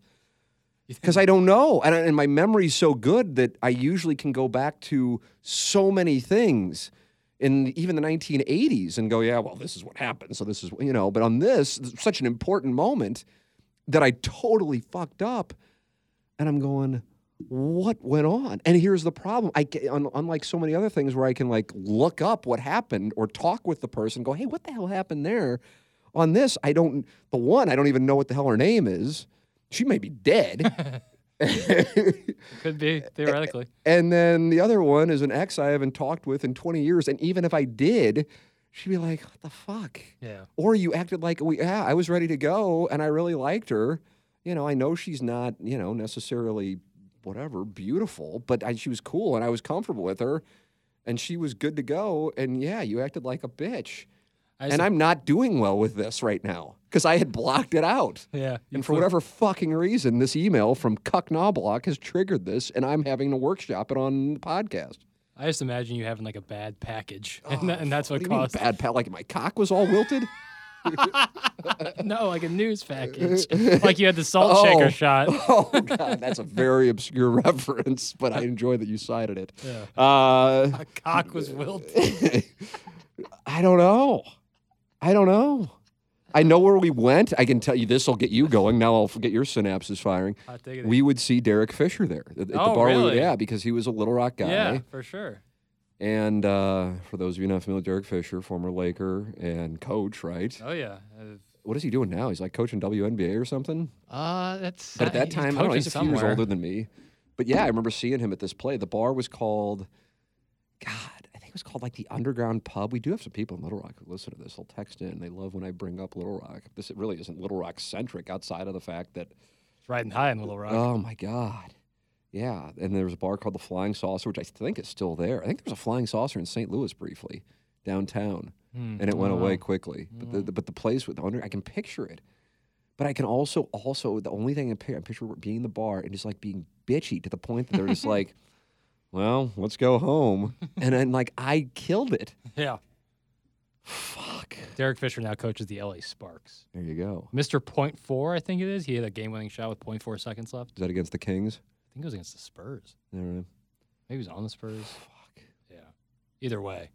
Because I don't know, and, I- and my memory's so good that I usually can go back to so many things in even the 1980s and go, yeah, well, this is what happened. So this is you know, but on this, such an important moment that I totally fucked up, and I'm going, what went on? And here's the problem: I unlike so many other things where I can like look up what happened or talk with the person, go, hey, what the hell happened there? On this, I don't. The one, I don't even know what the hell her name is. She may be dead. (laughs) (laughs) Could be theoretically. And then the other one is an ex I haven't talked with in 20 years. And even if I did, she'd be like, what the fuck? Yeah. Or you acted like, we, yeah, I was ready to go and I really liked her. You know, I know she's not, you know, necessarily whatever, beautiful, but I, she was cool and I was comfortable with her and she was good to go. And yeah, you acted like a bitch. And I'm not doing well with this right now because I had blocked it out. Yeah. And for whatever fucking reason, this email from Cuck Knobloch has triggered this, and I'm having to workshop it on the podcast. I just imagine you having like a bad package, oh, and, tha- and that's What what, mean caused. bad? Like my cock was all wilted? (laughs) (laughs) no, like a news package, (laughs) like you had the salt shaker Oh. shot. (laughs) oh god, that's a very obscure reference, but I enjoy that you cited it. Yeah. Uh, A cock was wilted. I don't know. I don't know. I know where we went. I can tell you this will get you going. Now I'll get your synapses firing. We would see Derek Fisher there at the Oh, bar. we- really? yeah, because he was a Little Rock guy. yeah, for sure. And uh, for those of you not familiar Derek Fisher, former Laker and coach, right? Oh yeah. What is he doing now? He's like coaching WNBA or something. Uh, that's. But at that time, I don't know, he's a few years older than me. But yeah, I remember seeing him at this play. The bar was called, God, I think it was called like the Underground Pub. We do have some people in Little Rock who listen to this. They'll text in. And they love when I bring up Little Rock. This it really isn't Little Rock centric outside of the fact that It's riding high in Little Rock. Oh my God. Yeah. And there was a bar called the Flying Saucer, which I think is still there. I think there was a Flying Saucer in St. Louis briefly, downtown, Hmm, and it went away quickly. But the, the but the place with the under, I can picture it. But I can also also the only thing I picture, I picture being in the bar and just like being bitchy to the point that they're just (laughs) like, well, let's go home, (laughs) and then like I killed it. Yeah. Fuck. Derek Fisher now coaches the LA Sparks. There you go. Mr. Point Four, I think it is. He had a game-winning shot with 0.4 seconds left. Is that against the Kings? I think it was against the Spurs. Maybe he was on the Spurs. Fuck. Yeah. Either way,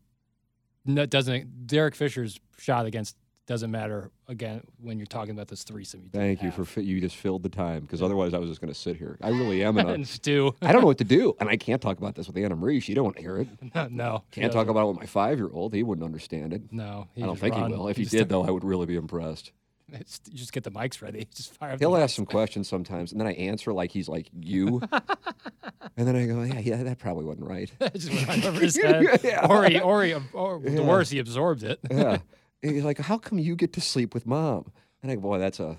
no, it doesn't. Derek Fisher's shot against doesn't matter again when you're talking about this threesome. You Thank you have. for fi- you just filled the time because otherwise I was just going to sit here. I really am and (laughs) Stu. I don't know what to do, and I can't talk about this with Anna Marie. She don't want to hear it. (laughs) no, he Can't talk about it with my five-year-old. He wouldn't understand it. No, I don't think run. he will. If he just did, though, I would really be impressed. (laughs) it's- you just get the mics ready. (laughs) Just fire. He'll ask some questions sometimes, and then I answer like he's like you, (laughs) and then I go, "Yeah, yeah, that probably wasn't right." just went right over his head. Yeah. Or he, or he, or the Yeah. worst, he absorbed it. Yeah, he's like, "How come you get to sleep with mom?" And I go, "Boy, that's a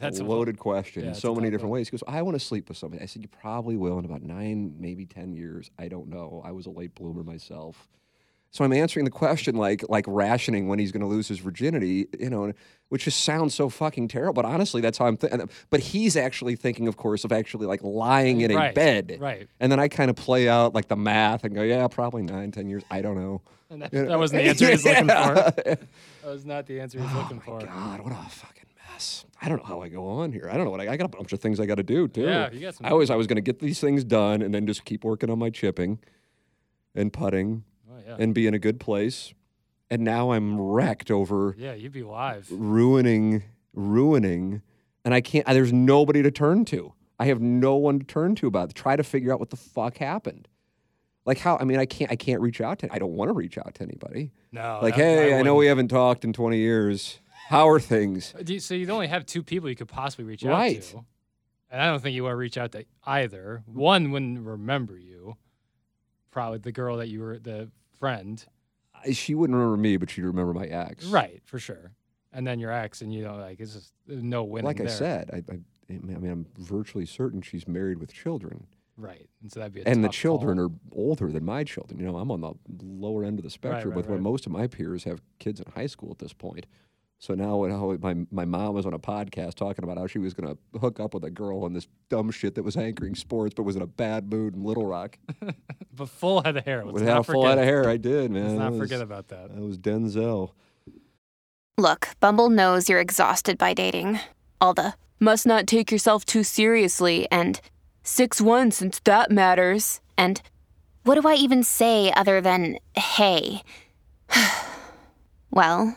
That's a- loaded question yeah, in so many different one. ways." He goes, "I want to sleep with somebody." I said, "You probably will in about nine, maybe ten years. I don't know. I was a late bloomer myself." So I'm answering the question like like rationing when he's going to lose his virginity, you know, which just sounds so fucking terrible. But honestly, that's how I'm thinking. Uh, but he's actually thinking, of course, of actually like lying in a Right, bed, right. And then I kind of play out like the math and go, yeah, probably nine, ten years. I don't know. And that, You know? that wasn't the answer he was looking (laughs) Yeah. for. That was not the answer he was oh looking for. Oh God, what a fucking mess. I don't know how I go on here. I don't know what I, I got a bunch of things I got to do too. Yeah, you got some- I always I was going to get these things done and then just keep working on my chipping and putting Oh, yeah. and be in a good place. And now I'm wrecked over yeah, you'd be live. ruining, ruining, and I can't. There's nobody to turn to. I have no one to turn to about it. Try to figure out what the fuck happened. Like how? I mean, I can't. I can't reach out to. I don't want to reach out to anybody. No. Like, that- hey, I, know we haven't talked in 20 years. How are things? Uh, do you- So you'd only have two people you could possibly reach Right. out to. And I don't think you want to reach out to either. One wouldn't remember you. Probably the girl that you were, the friend. She wouldn't remember me, but she'd remember my ex. Right, for sure. And then your ex, and you know, like, it's just no winning Like I there. said, I, I, I mean, I'm virtually certain she's married with children, Right. And so that'd be a and the children call. are older than my children. You know, I'm on the lower end of the spectrum right, with when right. most of my peers have kids in high school at this point. So now, when how my my mom was on a podcast talking about how she was going to hook up with a girl on this dumb shit that was anchoring sports, but was in a bad mood in Little Rock (laughs) But full head of hair. Let's with not a full head of hair. I did, man. Let's not was- forget about that. That was Denzel. Look, Bumble knows you're exhausted by dating. All the must not take yourself too seriously and 6 1 since that matters. And what do I even say other than hey? (sighs) well,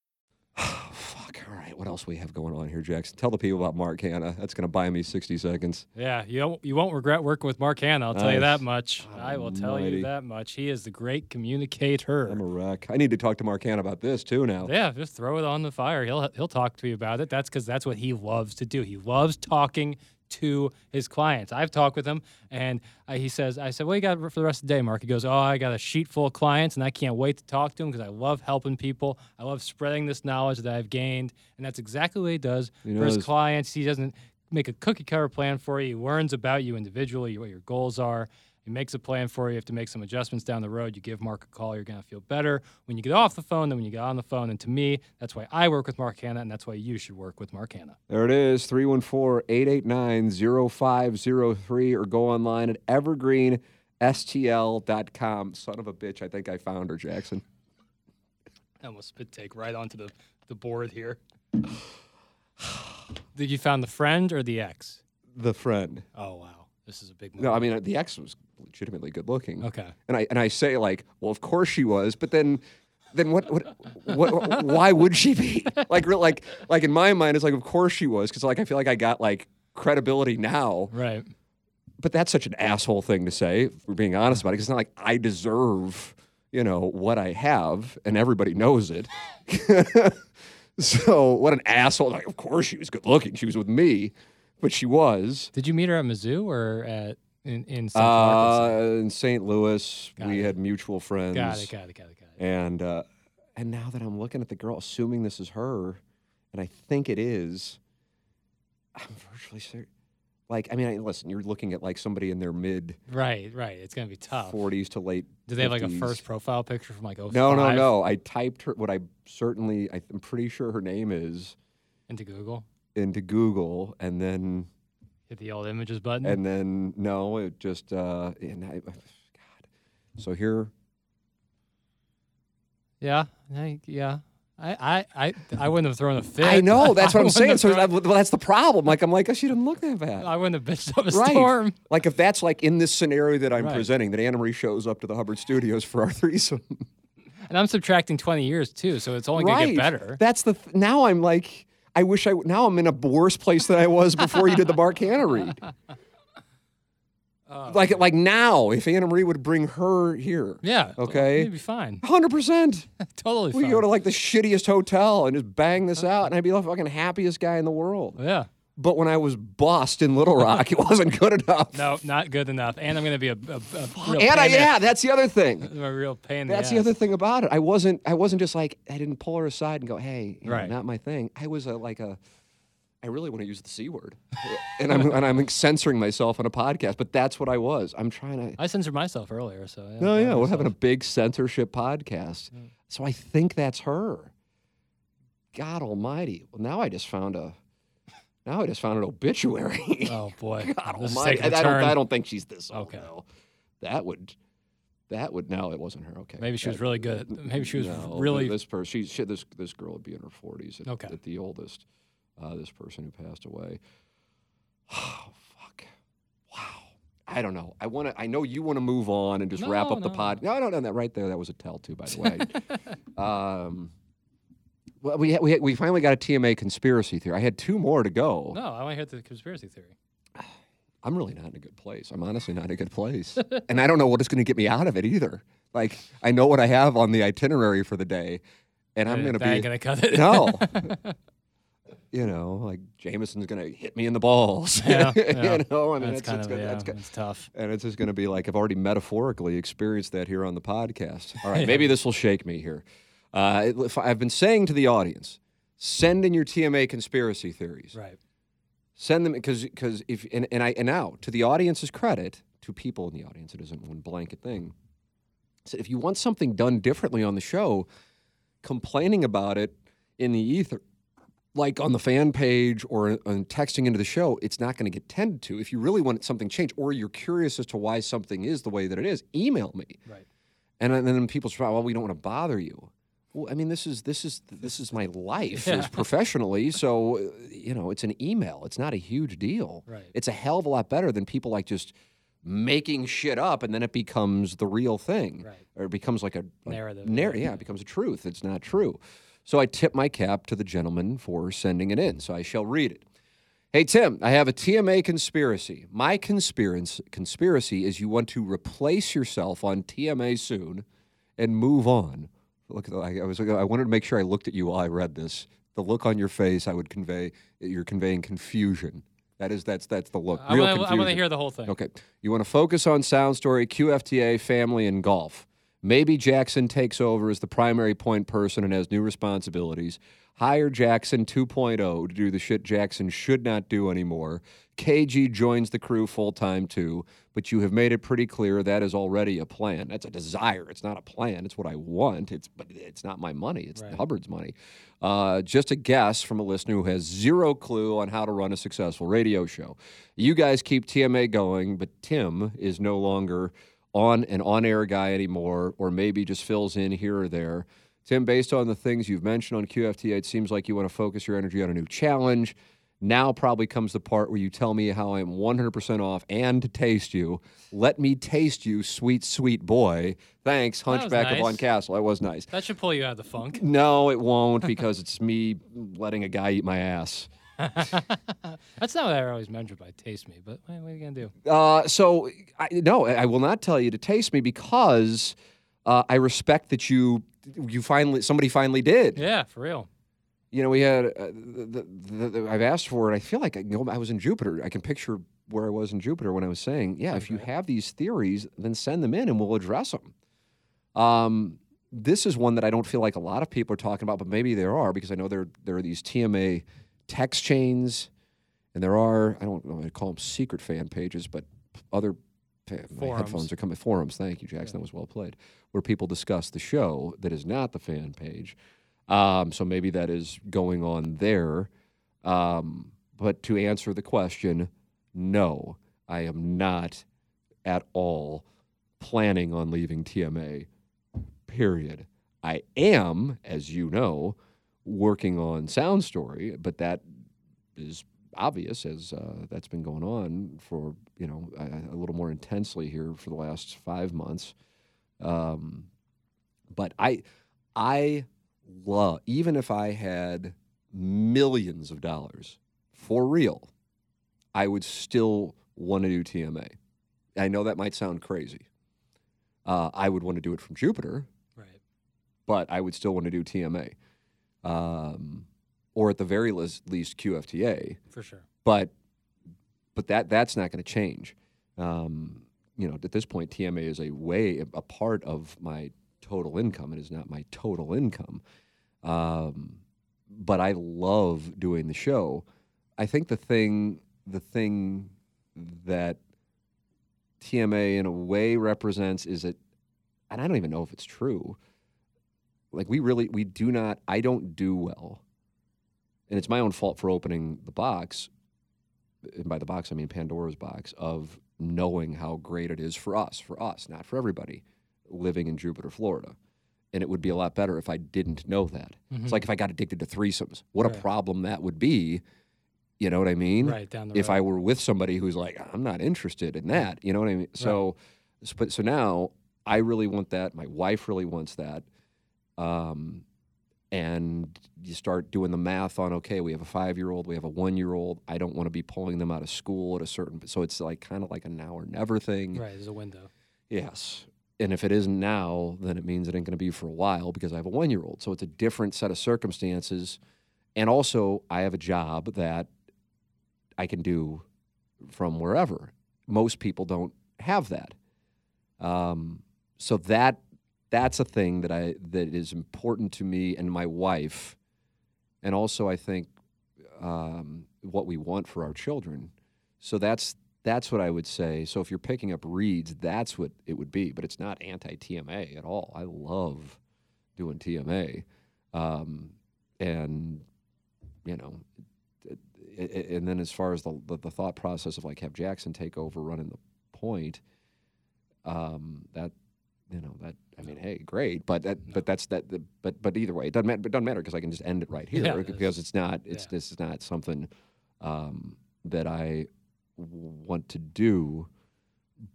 (sighs) Fuck. All right. What else we have going on here, Jackson? Tell the people about Mark Hannah. That's going to buy me 60 seconds. Yeah, you don't, you won't regret working with Mark Hannah. I'll tell you that much. I will tell you that much. He is the great communicator. I'm a wreck. I need to talk to Mark Hannah about this too now. Yeah, just throw it on the fire. He'll he'll talk to you about it. That's because that's what he loves to do. He loves talking to his clients. I've talked with him, and uh, he says, "I said, what you got for the rest of the day, Mark?" He goes, "Oh, I got a sheet full of clients, and I can't wait to talk to them because I love helping people. I love spreading this knowledge that I've gained, and that's exactly what he does for his clients. He doesn't make a cookie cutter plan for you. He learns about you individually, what your goals are." He makes a plan for you. You have to make some adjustments down the road. You give Mark a call. You're going to feel better when you get off the phone than when you get on the phone. And to me, that's why I work with Mark Hannah, and that's why you should work with Mark Hannah. There it is 314 889 0503 or go online at evergreenstl.com. Son of a bitch. I think I found her, Jackson. I almost spit take right onto the, the board here. Did you found the friend or the ex? The friend. Oh, wow. This is a big move. No, I mean, the ex was legitimately good looking. Okay. And I, and I say, like, well, of course she was, but then. Then what, what, what? Why would she be (laughs) like? real- Like, like in my mind, it's like, of course she was, because like I feel like I got like credibility now. Right. but that's such an asshole thing to say. If we're being honest about it, 'cause it's not like I deserve, you know, what I have, and everybody knows it. (laughs) so what an asshole! Like, of course she was good looking. She was with me, but she was. Did you meet her at Mizzou or at in, in St. Marcus? Uh, in St. Louis, Got we it. had mutual friends. got it, got it, got it, got it. And uh, and now that I'm looking at the girl, assuming this is her, and I think it is, I'm virtually certain. Like, I mean, I, listen, you're looking at like somebody in their mid Right, right. It's going to be tough. 40s to late. Do they have like a 50s. first profile picture from like oh No, no, no. I typed her. What I certainly, I, I'm pretty sure her name is into Google? Into Google, and then Hit the old images button. and then no, it just uh, and I, God. So here, yeah, I, yeah. I, I, I, I wouldn't have thrown a fit. I know (laughs) that's what I I'm saying. So that, well, that's the problem. Like I'm like, oh, she didn't look that bad. I wouldn't have bitched up a right. storm. Like if that's like in this scenario that I'm Right. presenting, that Anna Marie shows up to the Hubbard Studios for our (laughs) threesome. And I'm subtracting 20 years too, so it's only going to right. get better. That's the th- now I'm like. I wish I now I'm in a worse place than I was before you did the Mark Hannah read. Oh, (laughs) like like now, if Anna Marie would bring her here, yeah. okay. You'd be fine. hundred percent, (laughs) totally we fine. go to like the shittiest hotel and just bang this out, and I'd be the fucking happiest guy in the world. yeah. But when I was bossed in Little Rock, it wasn't good enough. No, not good enough. And I'm going to be a, a, a real and I, yeah, that's the other thing. (laughs) a real pain. in That's the, the other thing about it. I wasn't. I wasn't just like I didn't pull her aside and go, "Hey, you know, Right. not my thing." I was a, like a. I really want to use the c word, and I'm and I'm censoring myself on a podcast. But that's what I was. I'm trying to. I censored myself earlier, so yeah. No, yeah, we're having a big censorship podcast. Mm. So I think that's her. God Almighty! Well, now I just found a. Now I just found an obituary. (laughs) Oh boy, (laughs) God This is Almighty! I, I don't. turn. I don't think she's this old. Okay. That would. That would. No, it wasn't her. Okay. Maybe she was really good. Maybe she was no, really. This person. She, she. This. This girl would be in her forties. At, Okay. At the oldest. Uh, this person who passed away. (sighs) Oh fuck! Wow. I don't know. I want to. I know you want to move on and just wrap No, up the pod. no, I don't know that right there. That was a tell too, by the way. (laughs) um, well, we we we finally got a TMA conspiracy theory. I had two more to go. No, I want to hear the conspiracy theory. (sighs) I'm really not in a good place. I'm honestly not in a good place, (laughs) and I don't know what is going to get me out of it either. Like I know what I have on the itinerary for the day, and I'm going to be gonna cut it. (laughs) no. (laughs) you know, like Jameson's going to hit me in the balls. Yeah, yeah. you know, I mean, that's it's, kind it's of gonna, yeah, that's it's tough. and it's just going to be like I've already metaphorically experienced that here on the podcast. All right, maybe this will shake me here. Uh, I've been saying to the audience, send in your TMA conspiracy theories. Right. Send them because because if and, and I and now to the audience's credit, to people in the audience, it isn't one blanket thing. So if you want something done differently on the show, complaining about it in the ether, like on the fan page or on texting into the show, it's not going to get tended to. If you really want something changed, or you're curious as to why something is the way that it is, email me. Right. And then then people say, "Well, we don't want to bother you." Well, I mean, this is this is this is my life Yeah. professionally. So, uh, you know, it's an email. It's not a huge deal. Right. It's a hell of a lot better than people like just making shit up and then it becomes the real thing, Right. or it becomes like a, a Narrative, narr- yeah. yeah, it becomes a truth. It's not true. So I tip my cap to the gentleman for sending it in. So I shall read it. Hey, Tim, I have a TMA conspiracy. My conspiracy, conspiracy is you want to replace yourself on TMA soon and move on. Look, at the- I, I was. I wanted to make sure I looked at you while I read this. The look on your face, I would convey. You're conveying confusion. That is. That's that's the look. I Real want to hear the whole thing. Okay. You want to focus on sound story, QFTA, family, and golf. Maybe Jackson takes over as the primary point person and has new responsibilities. Hire Jackson 2.0 to do the shit Jackson should not do anymore. KG joins the crew full time too, but you have made it pretty clear that is already a plan. That's a desire. It's not a plan. It's what I want. It's but it's not my money. It's Right. Hubbard's money. Uh, just a guess from a listener who has zero clue on how to run a successful radio show. You guys keep TMA going, but Tim is no longer on an on-air guy anymore, or maybe just fills in here or there. Tim, based on the things you've mentioned on QFTA, it seems like you want to focus your energy on a new challenge. Now probably comes the part where you tell me how I'm 100% off and to taste you. Let me taste you, sweet, sweet boy. Thanks, Hunchback of nice. Von Castle. That was nice. That should pull you out of the funk. (laughs) No, it won't because it's me letting a guy eat my ass. (laughs) That's not what I always measured by taste me, but what are you gonna do? Uh, so I, no, I will not tell you to taste me because uh, I respect that you you finally somebody finally did. Yeah, for real. You know, we had uh, the, the, the, I've asked for it. I feel like I, know, I was in Jupiter. I can picture where I was in Jupiter when I was saying, yeah, if you have these theories, then send them in and we'll address them. Um, this is one that I don't feel like a lot of people are talking about, but maybe there are because I know there there are these TMA text chains, and there are I don't know I call them secret fan pages, but other Forums. headphones are coming forums. Thank you, Jackson. That was well played. Where people discuss the show that is not the fan page. Um, so maybe that is going on there. Um, but to answer the question, no, I am not at all planning on leaving TMA. Period. I am, as you know, working on Sound Story, but that is obvious as uh, that's been going on for you know a, a little more intensely here for the last five months. Um, but I, I love even if I had millions of dollars for real, I would still want to do TMA. I know that might sound crazy. Uh, I would want to do it from Jupiter, Right. but I would still want to do TMA, um, or at the very least, least QFTA. For sure. But but that that's not going to change. Um, you know, at this point, TMA is a way a part of my total income. It is not my total income. Um, but I love doing the show. I think the thing the thing that TMA in a way represents is it, and I don't even know if it's true. Like we really we do not. I don't do well, and it's my own fault for opening the box. And by the box, I mean Pandora's box of knowing how great it is for us, for us, not for everybody, living in Jupiter, Florida. And it would be a lot better if I didn't know that. It's like if I got addicted to threesomes. What a problem that would be You know what I mean? Right down the if road. I were with somebody who's like, I'm not interested in that, you know what I mean? So, so, but so now I really want that. My wife really wants that. Um, and you start doing the math on okay, we have a five year old, we have a one year old. I don't want to be pulling them out of school at a certain. So it's like kind of like a now or never thing. right, there's a window. Yes. And if it isn't now, then it means it ain't going to be for a while because I have a one year old. So it's a different set of circumstances. And also, I have a job that I can do from wherever. Most people don't have that. Um, so that that's a thing that I that is important to me and my wife, and also I think um, what we want for our children. So that's that's what I would say. So if you're picking up reads, that's what it would be. But it's not anti TMA at all. I love doing TMA, um, and you know, and then as far as the, the the thought process of like have Jackson take over running the point, um, that you know that I mean, hey, great, but that but that's that. the- But but either way, it doesn't matter. It doesn't matter because I can just end it right (laughs) here Yeah, because it's not. It's Yeah. this is not something um, that I want to do,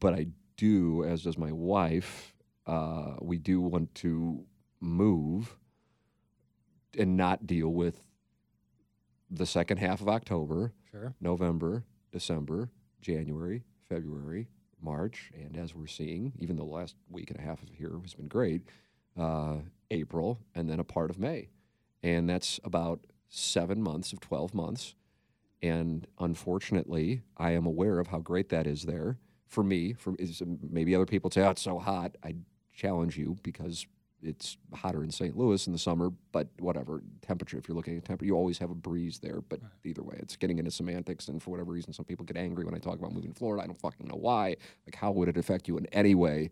but I do, as does my wife. Uh, we do want to move and not deal with the second half of October, Sure. November, December, January, February, March, and as we're seeing, even the last week and a half of here has been great, uh, April, and then a part of May. And that's about seven months of 12 months. And unfortunately, I am aware of how great that is there for me. For maybe other people say, "Oh, it's so hot." I challenge you because it's hotter in St. Louis in the summer. But whatever temperature, if you're looking at temperature, you always have a breeze there. But either way, it's getting into semantics. And for whatever reason, some people get angry when I talk about moving to Florida. I don't fucking know why. Like, how would it affect you in any way?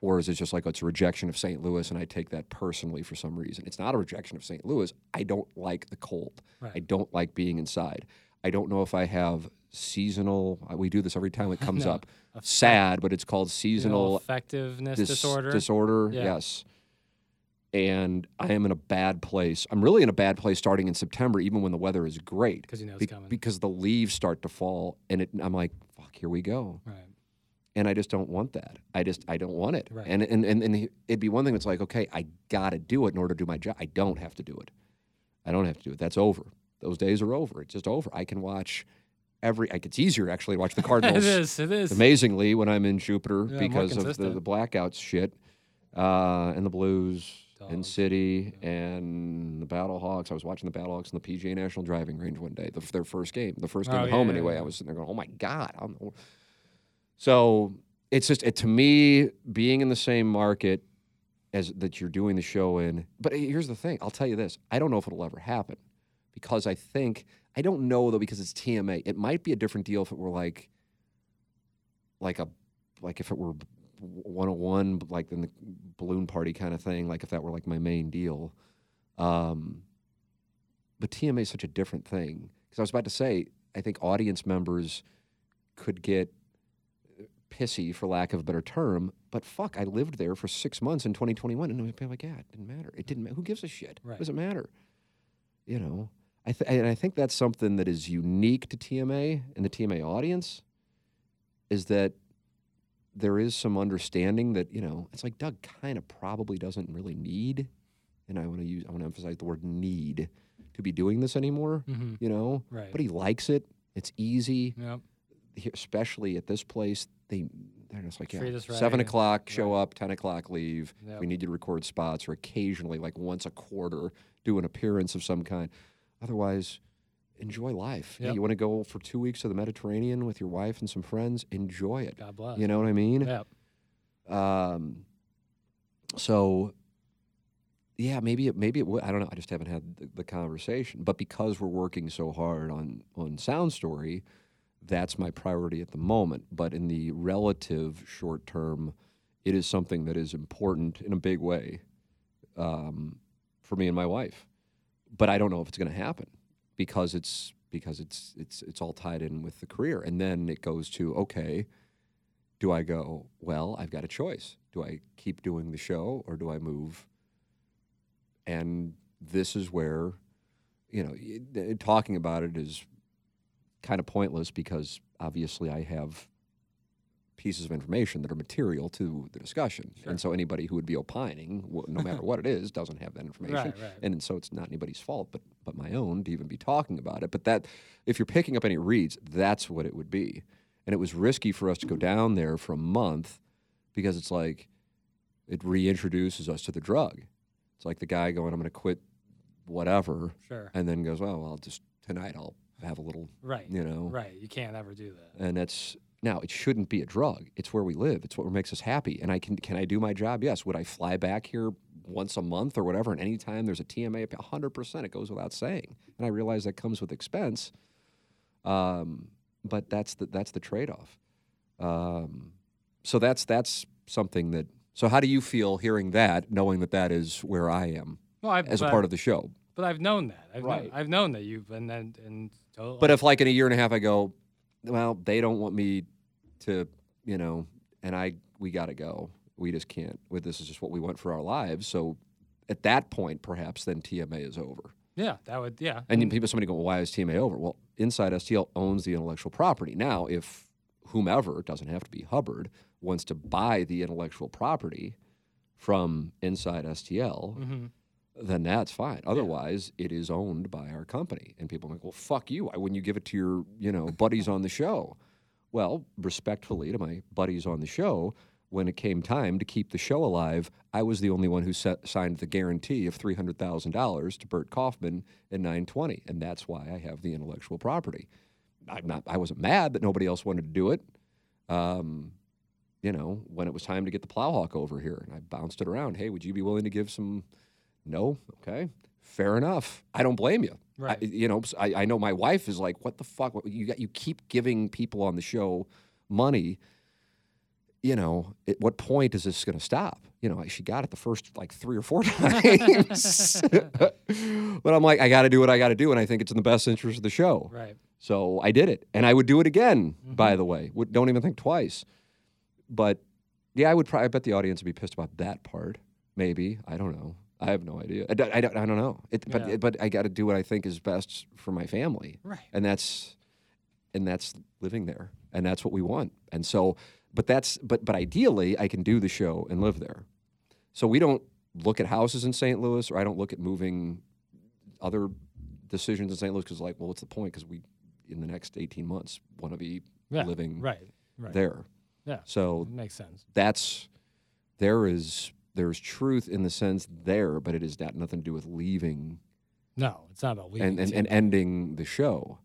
Or is it just like oh, it's a rejection of St. Louis and I take that personally for some reason? It's not a rejection of St. Louis. I don't like the cold. I don't like being inside. I don't know if I have seasonal. uh, We do this every time it (laughs) comes No, up. Sad, but it's called Seasonal effectiveness dis- disorder. Disorder, Yeah. yes. And I am in a bad place. I'm really in a bad place starting in September, even when the weather is great. 'Cause you know it's Be- coming. Because the leaves start to fall, and it, I'm like, "Fuck, here we go." right. and I just don't want that. I just I don't want it. Right. And, and and and it'd be one thing that's like, okay, I gotta do it in order to do my job. I don't have to do it. I don't have to do it. That's over. Those days are over. It's just over. I can watch every. Like it's easier actually to watch the (laughs) Cardinals. it is. It is Amazingly, when I'm in Jupiter Yeah, because of the, the blackouts shit, uh, and the Blues and. City and the Battle Hawks. I was watching the Battle Hawks in the PGA National Driving Range one day. The, their first game, the first game Oh, at yeah, home yeah, anyway. yeah. I was sitting there going, "Oh my god!" I don't. So it's just it, to me being in the same market as that you're doing the show in. But here's the thing: I'll tell you this: I don't know if it'll ever happen because I think I don't know though because it's TMA. It might be a different deal if it were like like a like if it were 101 like in the balloon party kind of thing like if that were like my main deal. Um but tma is such a different thing. Because i was about to say i think audience members could get pissy for lack of a better term but fuck i lived there for six months in 2021 and i'd be like yeah it didn't matter. It didn't matter who gives a shit? Right. it matter. You know I th- and i think that's something that is unique to tma and the tma audience is that there is some understanding that you know it's like Doug kind of probably doesn't really need, and I want to use I want to emphasize the word need to be doing this anymore. Mhm. You know, Right. but he likes it. It's easy, Yep. Especially at this place. They they're just like yeah, seven o'clock, show Right. up, ten o'clock, leave. Yep. We need you to record spots, or occasionally, like once a quarter, do an appearance of some kind. Otherwise, enjoy life. Hey, you want to go for two weeks to the Mediterranean with your wife and some friends? Enjoy it. God bless. You know what I mean? Yep. Um, so, yeah, maybe it, maybe it would. I don't know. I just haven't had the, the conversation. But because we're working so hard on on Sound Story, that's my priority at the moment. But in the relative short term, it is something that is important in a big way um, for me and my wife. But I don't know if it's going to happen because it's because it's it's it's all tied in with the career, and then it goes to okay do I go, well, I've got a choice. Do I keep doing the show or do I move? And this is where, you know, talking about it is kind of pointless because obviously I have pieces of information that are material to the discussion, and so anybody who would be opining, no matter (laughs) what it is, doesn't have that information, Right, right. and so it's not anybody's fault, but but my own to even be talking about it. But that, if you're picking up any reads, that's what it would be, and it was risky for us to go down there for a month because it's like it reintroduces us to the drug. It's like the guy going, "I'm going to quit, whatever," Sure. and then goes, well, I'll just tonight I'll have a little, Right. you know, Right. You can't ever do that. and that's now it shouldn't be a drug. It's where we live. It's what makes us happy. And I can can I do my job? Yes. Would I fly back here once a month or whatever? And anytime there's a TMA, hundred percent, it goes without saying. And I realize that comes with expense. Um, but that's the that's the trade off. Um, so that's that's something that. So how do you feel hearing that, knowing that that is where I am Well, I've, as a part I've- of the show? But I've known that. I've, Right. known, I've known that you've been and and. to- But if like in a year and a half I go, well, they don't want me to, you know, and I we got to go. We just can't. This is just what we want for our lives. So at that point, perhaps then TMA is over. yeah, that would yeah. And then people, somebody go, well, why is TMA over? Well, Inside STL owns the intellectual property. Now, if whomever it doesn't have to be Hubbard wants to buy the intellectual property from Inside STL, Mhm. then that's fine. Otherwise, it is owned by our company. And people are like, well, fuck you. Why wouldn't you give it to your, you know, buddies on the show? Well, respectfully to my buddies on the show, when it came time to keep the show alive, I was the only one who set, signed the guarantee of $300,000 to Bert Kaufman in 920. And that's why I have the intellectual property. I'm not, I wasn't mad that nobody else wanted to do it. Um, you know, when it was time to get the Plowhawk over here, and I bounced it around. Hey, would you be willing to give some? No, okay, fair enough. I don't blame you. Right. I, you know, I, I know my wife is like, "What the fuck? You got you keep giving people on the show money. You know, at what point is this going to stop? You know, she got it the first like three or four (laughs) times, (laughs) but I'm like, I got to do what I got to do, and I think it's in the best interest of the show. Right. So I did it, and I would do it again. Mm-hmm. By the way, would, don't even think twice. But yeah, I would. Probably, I bet the audience would be pissed about that part. Maybe I don't know. I have no idea. I, don't- I, don't, I don't know. It, but Yeah. but I got to do what I think is best for my family, Right. and that's and that's living there, and that's what we want. And so, but that's but but ideally, I can do the show and live there. So we don't look at houses in St. Louis, or I don't look at moving other decisions in St. Louis because, like, well, what's the point? Because we, in the next 18 months, want to be Yeah. living Right. Right. there. Yeah. So Makes sense. that's there is there's truth in the sense there, but it has got nothing to do with leaving No, it's not about leaving. and, and, and ending the show.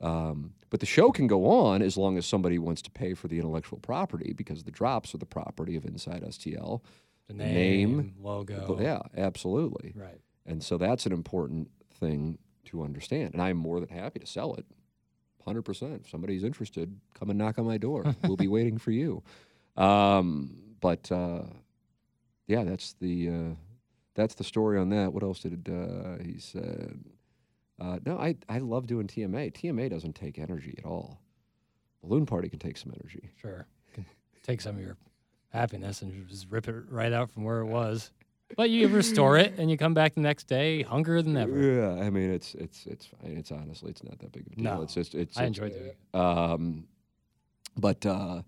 Um, but the show can go on as long as somebody wants to pay for the intellectual property because the drops are the property of Inside STL. the name, name, logo. Yeah, absolutely. Right. And so that's an important thing to understand. And I'm more than happy to sell it. 100%. If somebody's interested, come and knock on my door. (laughs) we'll be waiting for you. Um, but uh, yeah, that's the uh, that's the story on that. What else did uh, he said? Uh, no, I, I love doing TMA. TMA doesn't take energy at all. Balloon Party can take some energy. Sure. Can take some of your happiness and just rip it right out from where it was. But you restore it and you come back the next day hungrier than ever. Yeah, I mean it's it's it's fine. It's honestly it's not that big of a deal. No, it's just it's I it's, enjoy doing it. Um, but uh,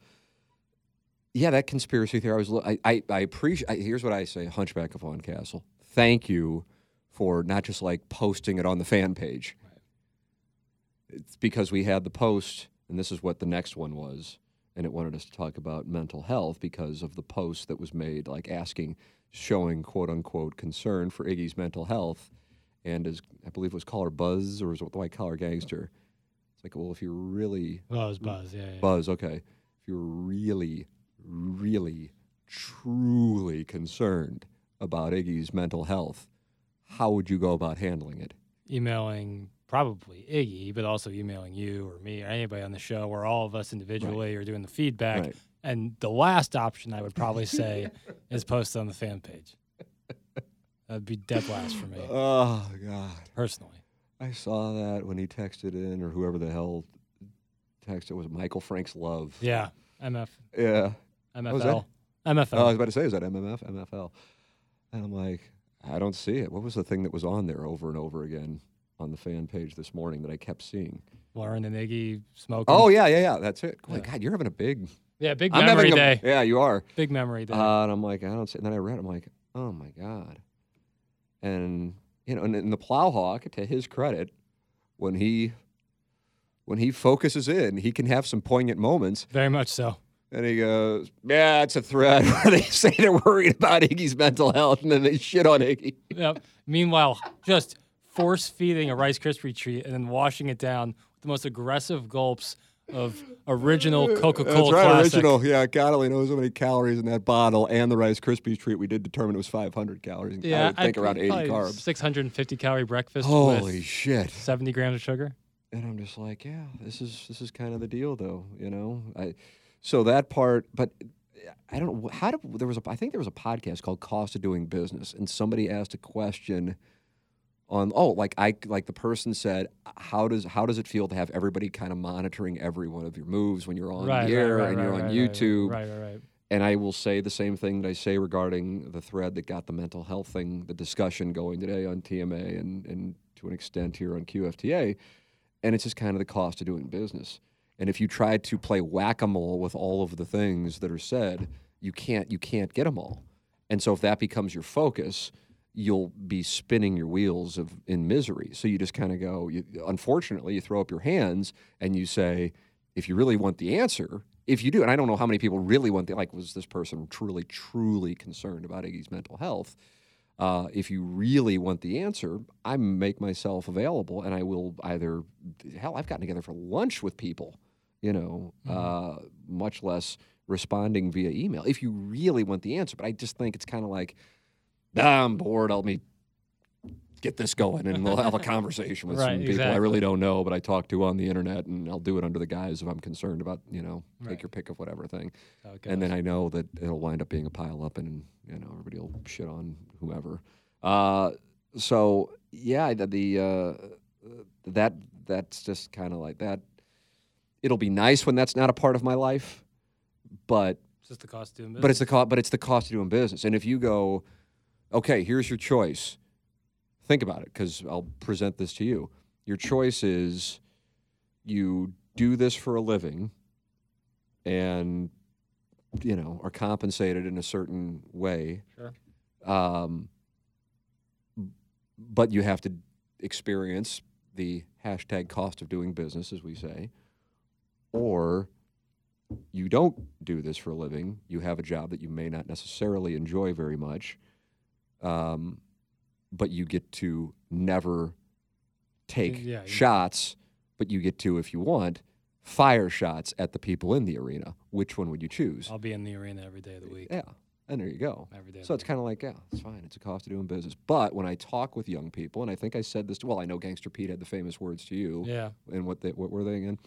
yeah, that conspiracy theory. I was. I I, I appreciate. Here's what I say: Hunchback of Von Castle. Thank you for not just like posting it on the fan page. It's because we had the post, and this is what the next one was, and it wanted us to talk about mental health because of the post that was made, like asking, showing quote unquote concern for Iggy's mental health, and as I believe it was caller Buzz or was it the white collar gangster. It's like, well, if you're really Oh, it was Buzz. Yeah. yeah. Buzz, okay. If you're really, really, truly concerned about Iggy's mental health, how would you go about handling it? Emailing probably Iggy, but also emailing you or me or anybody on the show or all of us individually or doing the feedback. Right. And the last option I would probably (laughs) say is post on the fan page. That'd be dead last for me, Oh God, personally. I saw that when he texted in, or whoever the hell texted it was Michael Frank's love. Yeah. MF, Yeah. MFL. MFL. Oh, I was about to say, is that MMF, MFL? And I'm like, I don't see it. What was the thing that was on there over and over again on the fan page this morning that I kept seeing? Lauren and Iggy smoking. Oh yeah, yeah, yeah. That's it. My Yeah. God, you're having a big yeah, big I'm memory having a- day. yeah, you are. Big memory day. Uh, and I'm like, I don't see. And then I read, I'm like, oh my God. And, you know, and, and the Plowhawk, to his credit, when he when he focuses in, he can have some poignant moments. Very much so. And he goes, Yeah, it's a threat (laughs) where they say they're worried about Iggy's mental health and then they shit on Iggy. Yep. Meanwhile, just force feeding a Rice Krispie treat and then washing it down with the most aggressive gulps of original Coca Cola. That's right, classic. original. Yeah, God only knows how many calories in that bottle and the Rice Krispies treat. We did determine it was 500 calories. and I would think I'd around 80 carbs. 650 calorie breakfast Holy shit. 70 grams of sugar. and I'm just like, yeah, this is this is kind of the deal, though, you know. I so that part, but I don't know how did there was a I think there was a podcast called Cost of Doing Business, and somebody asked a question on oh like I like the person said how does how does it feel to have everybody kind of monitoring every one of your moves when you're on right, the air right, right, and you're on YouTube Right, right, right. and I will say the same thing that I say regarding the thread that got the mental health thing, the discussion going today on TMA and, and to an extent here on QFTA. And it's just kind of the cost of doing business. And if you try to play whack a mole with all of the things that are said, you can't you can't get them all. And so if that becomes your focus, you'll be spinning your wheels of in misery. So you just kind of go. You, unfortunately, you throw up your hands and you say, if you really want the answer, if you do, and I don't know how many people really want the like, was this person truly, truly concerned about Iggy's mental health? Uh, if you really want the answer, I make myself available, and I will either hell, I've gotten together for lunch with people, you know, uh, much less responding via email. If you really want the answer, but I just think it's kind of like, ah, I'm bored. Let me get this going, and we'll have a (laughs) conversation with Right, some people I really don't know, but I talk to on the internet, and I'll do it under the guise of I'm concerned about, you know, take your pick of whatever thing. How And then. I know that it'll wind up being a pile up, and you know everybody will shit on whoever. Uh, so yeah, the, the uh, that that's just kind of like that. It'll be nice when that's not a part of my life, but It's just the cost of doing business. but it's the cost. But it's the cost of doing business. And if you go, okay, here's your choice. Think about it, because I'll present this to you. Your choice is you do this for a living, and you know are compensated in a certain way. Sure. Um, but you have to experience the hashtag cost of doing business, as we say, or you don't do this for a living. You have a job that you may not necessarily enjoy very much, um, but you get to never take yeah, you- shots, but you get to, if you want, fire shots at the people in the arena. Which one would you choose? I'll be in the arena every day of the week. Yeah, and there you go. Every day. So it's kind of like, yeah, it's fine. It's a cost of doing business. But when I talk with young people, and I think I said this, to, well, I know Gangster Pete had the famous words to you. Yeah. And what they, what were they again?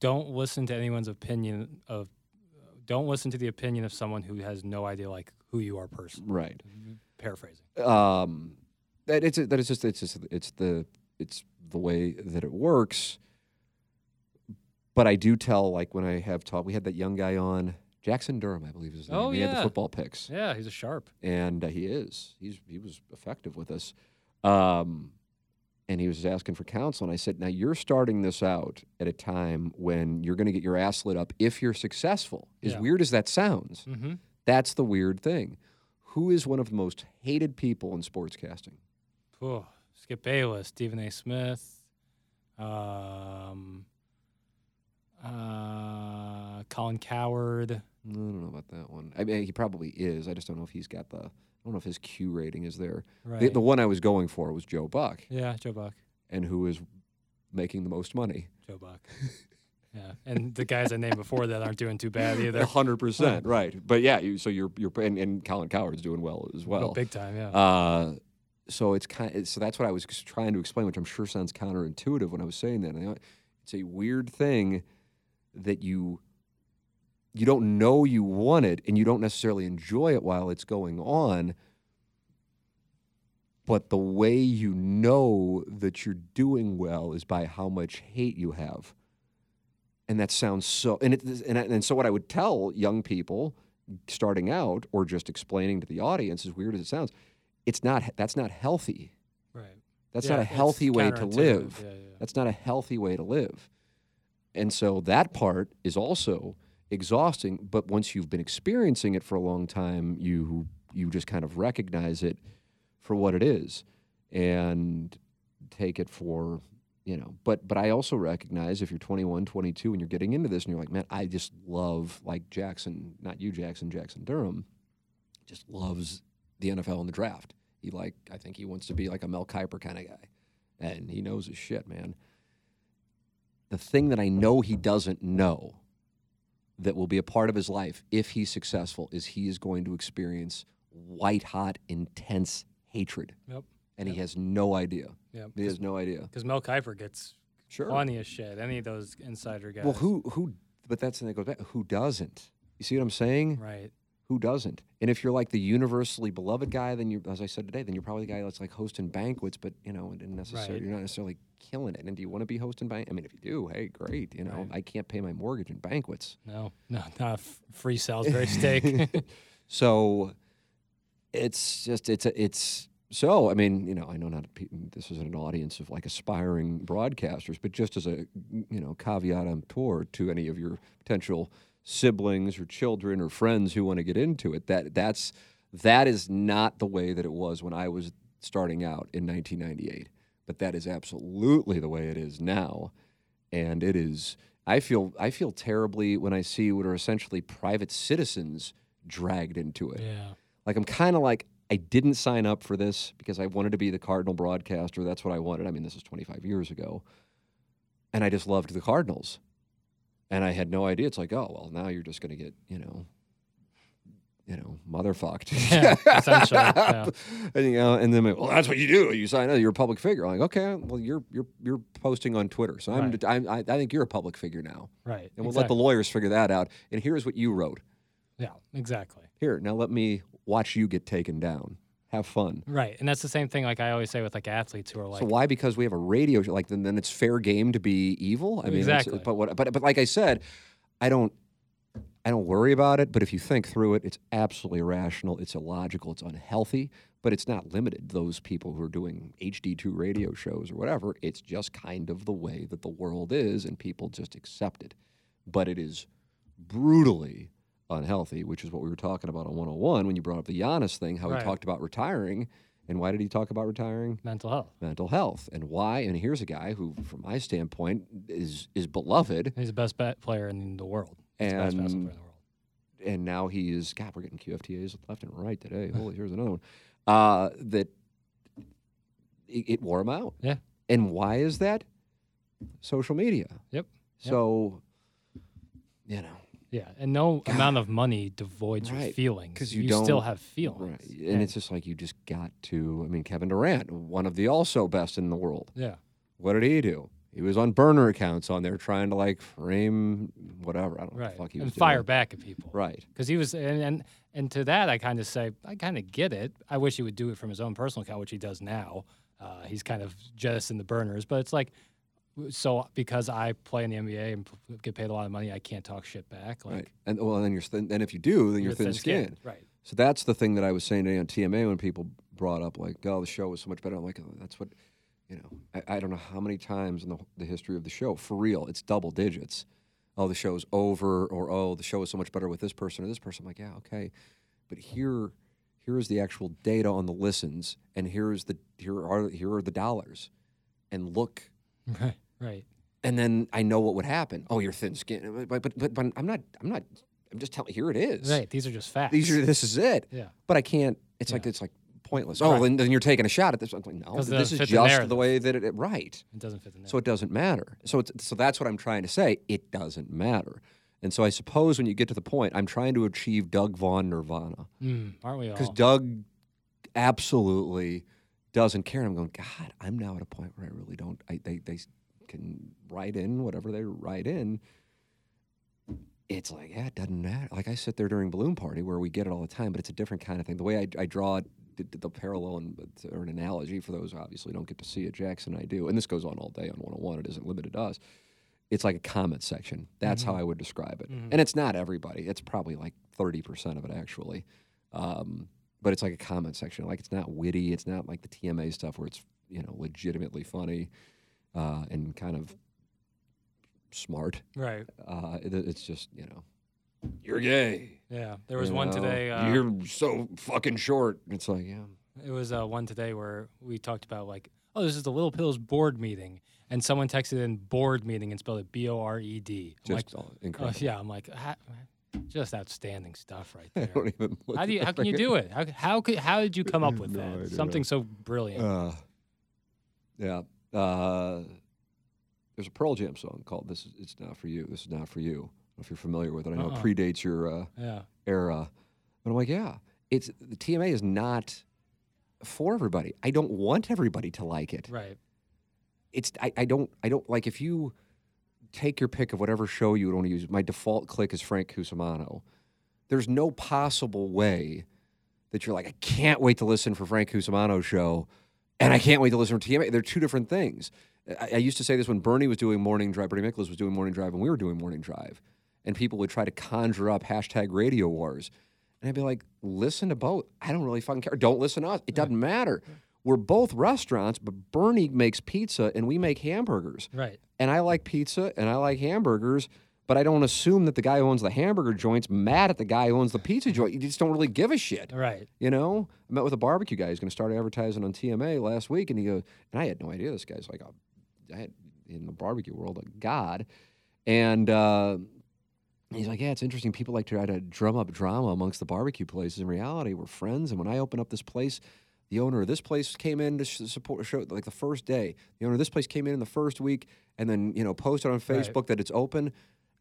Don't listen to anyone's opinion of. Don't listen to the opinion of someone who has no idea like who you are personally. Right. Paraphrasing. um, that it's that it's just it's just it's the it's the way that it works. But I do tell like when I have taught, we had that young guy on Jackson Durham, I believe is his name. Oh, he had the football picks, Yeah, he's a sharp. and uh, he is he's he was effective with us. Um, and he was asking for counsel, and I said, "Now you're starting this out at a time when you're going to get your ass lit up if you're successful. As Yeah. weird as that sounds, Mm-hmm. that's the weird thing. Who is one of the most hated people in sportscasting? Oh, Skip Bayless, Stephen A. Smith, um, uh, Colin Cowherd. I don't know about that one. I mean, he probably is. I just don't know if he's got the. I don't know if his Q rating is there. Right. The, the one I was going for was Joe Buck, yeah, Joe Buck. and who is making the most money. Joe Buck. (laughs) yeah, and the guys I named before that aren't doing too bad (laughs) either. hundred percent, right? But yeah, you, so you're you're and, and Colin Cowherd's doing well as Oh, well. big time. Yeah. Uh, so it's kind. so that's what I was trying to explain, which I'm sure sounds counterintuitive when I was saying that. It's a weird thing that you you don't know you want it, and you don't necessarily enjoy it while it's going on. But the way you know that you're doing well is by how much hate you have. And that sounds so. And it, and, and so what I would tell young people starting out, or just explaining to the audience, as weird as it sounds, it's not. That's not healthy. right. That's Yeah, not a healthy way to live. Yeah, yeah. That's not a healthy way to live. and so that part is also exhausting. But once you've been experiencing it for a long time, you you just kind of recognize it for what it is and take it for you know but but i also recognize if you're 21 22 and you're getting into this and you're like man i just love like jackson not you jackson jackson durham just loves the nfl and the draft he like i think he wants to be like a mel kiper kind of guy and he knows his shit man the thing that i know he doesn't know that will be a part of his life if he's successful is he is going to experience white hot intense hatred Yep. and he has no idea Yeah. he has no idea Because Mel Kiper gets Sure. funny as shit. Any of those insider guys. Well, who who? But that's the thing that goes back. Who doesn't? You see what I'm saying? Right. Who doesn't? And if you're like the universally beloved guy, then you, as I said today, then you're probably the guy that's like hosting banquets, but you know, and necessarily Right. you're not necessarily killing it. And do you want to be hosting bank? I mean, if you do, hey, great. You know, Right. I can't pay my mortgage in banquets. No, no, not f- free Salisbury steak. (laughs) (laughs) so it's just it's a, it's so I mean you know I know not this is an audience of like aspiring broadcasters, but just as a you know caveat emptor to any of your potential siblings or children or friends who want to get into it, that that's that is not the way that it was when I was starting out in 1998, but that is absolutely the way it is now, and it is. I feel I feel terribly when I see what are essentially private citizens dragged into it. yeah. Like I'm kind of like I didn't sign up for this because I wanted to be the Cardinal broadcaster. That's what I wanted. I mean, this is 25 years ago, and I just loved the Cardinals, and I had no idea. It's like, oh well, now you're just going to get you know, you know, motherfucked. Yeah, essentially, yeah. (laughs) and, you know, and then well, that's what you do. You sign up. You're a public figure. I'm like, okay, well, you're you're you're posting on Twitter, so I'm, Right. I'm I, I think you're a public figure now, Right. and we'll let the lawyers figure that out. And here's what you wrote. Yeah, exactly. Here, now let me watch you get taken down. Have fun. Right. And that's the same thing like I always say with like athletes who are like so why? Because we have a radio show, like then, then it's fair game to be evil. I mean, Exactly. But what? But but like I said, I don't. I don't worry about it. But if you think through it, it's absolutely irrational. It's illogical. It's unhealthy. But it's not limited. Those people who are doing HD two radio shows or whatever, it's just kind of the way that the world is, and people just accept it. But it is brutally unhealthy, which is what we were talking about on 101 when you brought up the Giannis thing, how Right. he talked about retiring. And why did he talk about retiring? mental health. mental health and why and here's a guy who from my standpoint is is beloved He's the best bet player in the world. He's the best And- player in the world. and now he is god we're getting qftas left and right today holy here's another one uh, that it, it wore him out Yeah. and why is that social media Yep. Yep. so you know Yeah, and no amount of money devoids your feelings because you still don't- have feelings. right and it's just like you just got to i mean kevin durant one of the also best in the world yeah, what did he do he was on burner accounts on there trying to like frame whatever i don't know what the fuck he was and was fire doing. back at people. right Because he was, and, and and to that, I kind of say, I kind of get it. I wish he would do it from his own personal account, which he does now. Uh, he's kind of jettisoned the burners, but it's like, so because I play in the NBA and p- get paid a lot of money, I can't talk shit back. Like, right. And well, then you're thin, then if you do, then you're, thin, skinned. Right. So that's the thing that I was saying today on TMA when people brought up like, oh, the show was so much better. I'm like, oh, that's what, you know, I, I don't know how many times in the, the history of the show, for real, it's double digits. Oh, the show's over, or oh, the show is so much better with this person or this person. I'm like, yeah, okay, but here, here is the actual data on the listens, and here is the here are here are the dollars, and look (laughs) Right. Right. and then I know what would happen. Oh, you're thin skinned, but, but but but I'm not. I'm not. I'm just telling. Here it is. Right. These are just facts. These are. This is it. Yeah. But I can't. It's like it's like pointless. Oh, Right. then, then you're taking a shot at this. I'm like, no, this is fit the just the, way that it. Right. It doesn't fit the narrative. So it doesn't matter. So it's, so that's what I'm trying to say. It doesn't matter. And so I suppose when you get to the point, I'm trying to achieve Doug Vaughn Nirvana Mm, aren't we all? because Doug absolutely doesn't care. And I'm going, God, I'm now at a point where I really don't. I, they they can write in whatever they write in. It's like, yeah, it doesn't matter. Like I sit there during Balloon Party where we get it all the time, but it's a different kind of thing. The way I, I draw the, the parallel and, uh, or an analogy for those who obviously don't get to see it, Jackson I do, and this goes on all day on 101. It isn't limited to us. It's like a comment section. That's mm-hmm. how I would describe it. Mm-hmm. And it's not everybody. It's probably like 30% of it actually. Um, but it's like a comment section. Like it's not witty. It's not like the TMA stuff where it's you know legitimately funny uh, and kind of smart. Right. Uh, it, it's just you know, you're gay. Yeah. There was you one know? today. Uh, you're so fucking short. It's like yeah. It was uh, one today where we talked about like, oh, this is the Little Pills board meeting, and someone texted in board meeting and spelled it B O R E D. Just like, oh, incredible. yeah, I'm like, ha- just outstanding stuff right (laughs) there. don't even. look How do you? How can you do it? How how could how did you come up (laughs) with No that? Something so brilliant. Uh, yeah. Uh, there's a Pearl Jam song called "This Is It's Not for You." This is not for you. I don't know if you're familiar with it. I know Uh-uh. it predates your uh, yeah. era, but I'm like, yeah, it's the TMA is not for everybody. I don't want everybody to like it. Right. It's I, I don't I don't like if you take your pick of whatever show you would want to use. My default click is Frank Cusimano. There's no possible way that you're like, I can't wait to listen for Frank Cusimano's show, and I can't wait to listen to TMA. They're two different things. I, I used to say this when Bernie was doing morning drive, Bernie Miklasz was doing morning drive, and we were doing morning drive, and people would try to conjure up hashtag radio wars. And I'd be like, listen to both. I don't really fucking care. Don't listen to us. It doesn't matter. We're both restaurants, but Bernie makes pizza and we make hamburgers Right. and I like pizza and I like hamburgers, but I don't assume that the guy who owns the hamburger joint's mad at the guy who owns the pizza joint. You just don't really give a shit. Right. You know, I met with a barbecue guy. He's going to start advertising on TMA last week, and he goes, and I had no idea this guy's like a, I had in the barbecue world a god, and uh, he's like, yeah, it's interesting. People like to try to drum up drama amongst the barbecue places. In reality, we're friends, and when I open up this place. The owner of this place came in to support show like the first day. The owner of this place came in in the first week, and then you know posted on Right. Facebook that it's open.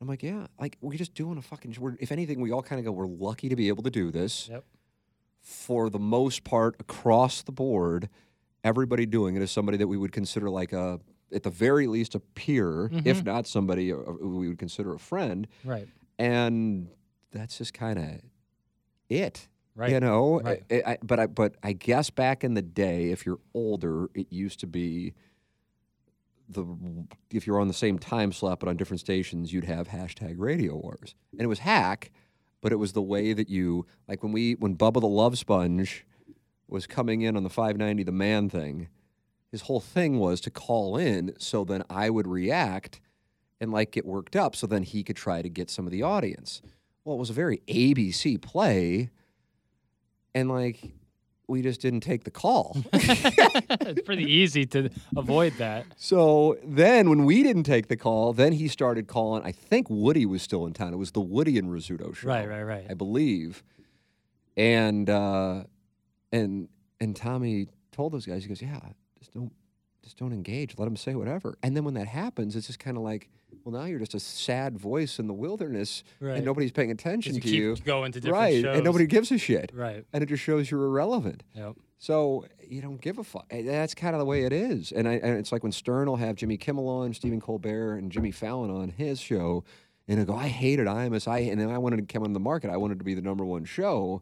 I'm like, yeah, like we're just doing a fucking. We're, if anything, we all kind of go, we're lucky to be able to do this Yep. for the most part across the board, everybody doing it is somebody that we would consider like a, at the very least, a peer, if not somebody uh, who we would consider a friend. Right. And that's just kind of it. Right. You know, Right. I, I, but I, but I guess back in the day, if you're older, it used to be the if you're on the same time slot but on different stations, you'd have hashtag Radio Wars, and it was hack, but it was the way that you like when we when Bubba the Love Sponge was coming in on the 590 the Fan thing. His whole thing was to call in so then I would react and like get worked up so then he could try to get some of the audience. Well, it was a very ABC play, and like we just didn't take the call. (laughs) it's pretty easy to avoid that. So then, when we didn't take the call, then he started calling. I think Woody was still in town. It was the Woody and Rizzuto show, Right. Right. Right. I believe. And uh, and and Tommy told those guys, he goes, "Yeah, just don't, just don't engage. Let them say whatever." And then when that happens, it's just kind of like, well, now you're just a sad voice in the wilderness, Right. and nobody's paying attention you to keep you, going to different right? shows. And nobody gives a shit, Right. and it just shows you're irrelevant. Yep. So you don't give a fuck. That's kind of the way it is. And, I, and it's like when Stern will have Jimmy Kimmel on, Stephen Colbert, and Jimmy Fallon on his show, and he'll go, "I hated Imus. I and then I wanted to come on the market. I wanted to be the number one show."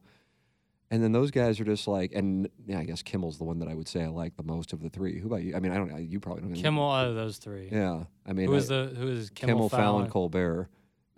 And then those guys are just like, and yeah, I guess Kimmel's the one that I would say I like the most of the three. Who about you? I mean, I don't know. You probably don't. Kimmel out of those three. Yeah, I mean, Who is I- the who is Kimmel, Kimmel, Fallon, Colbert.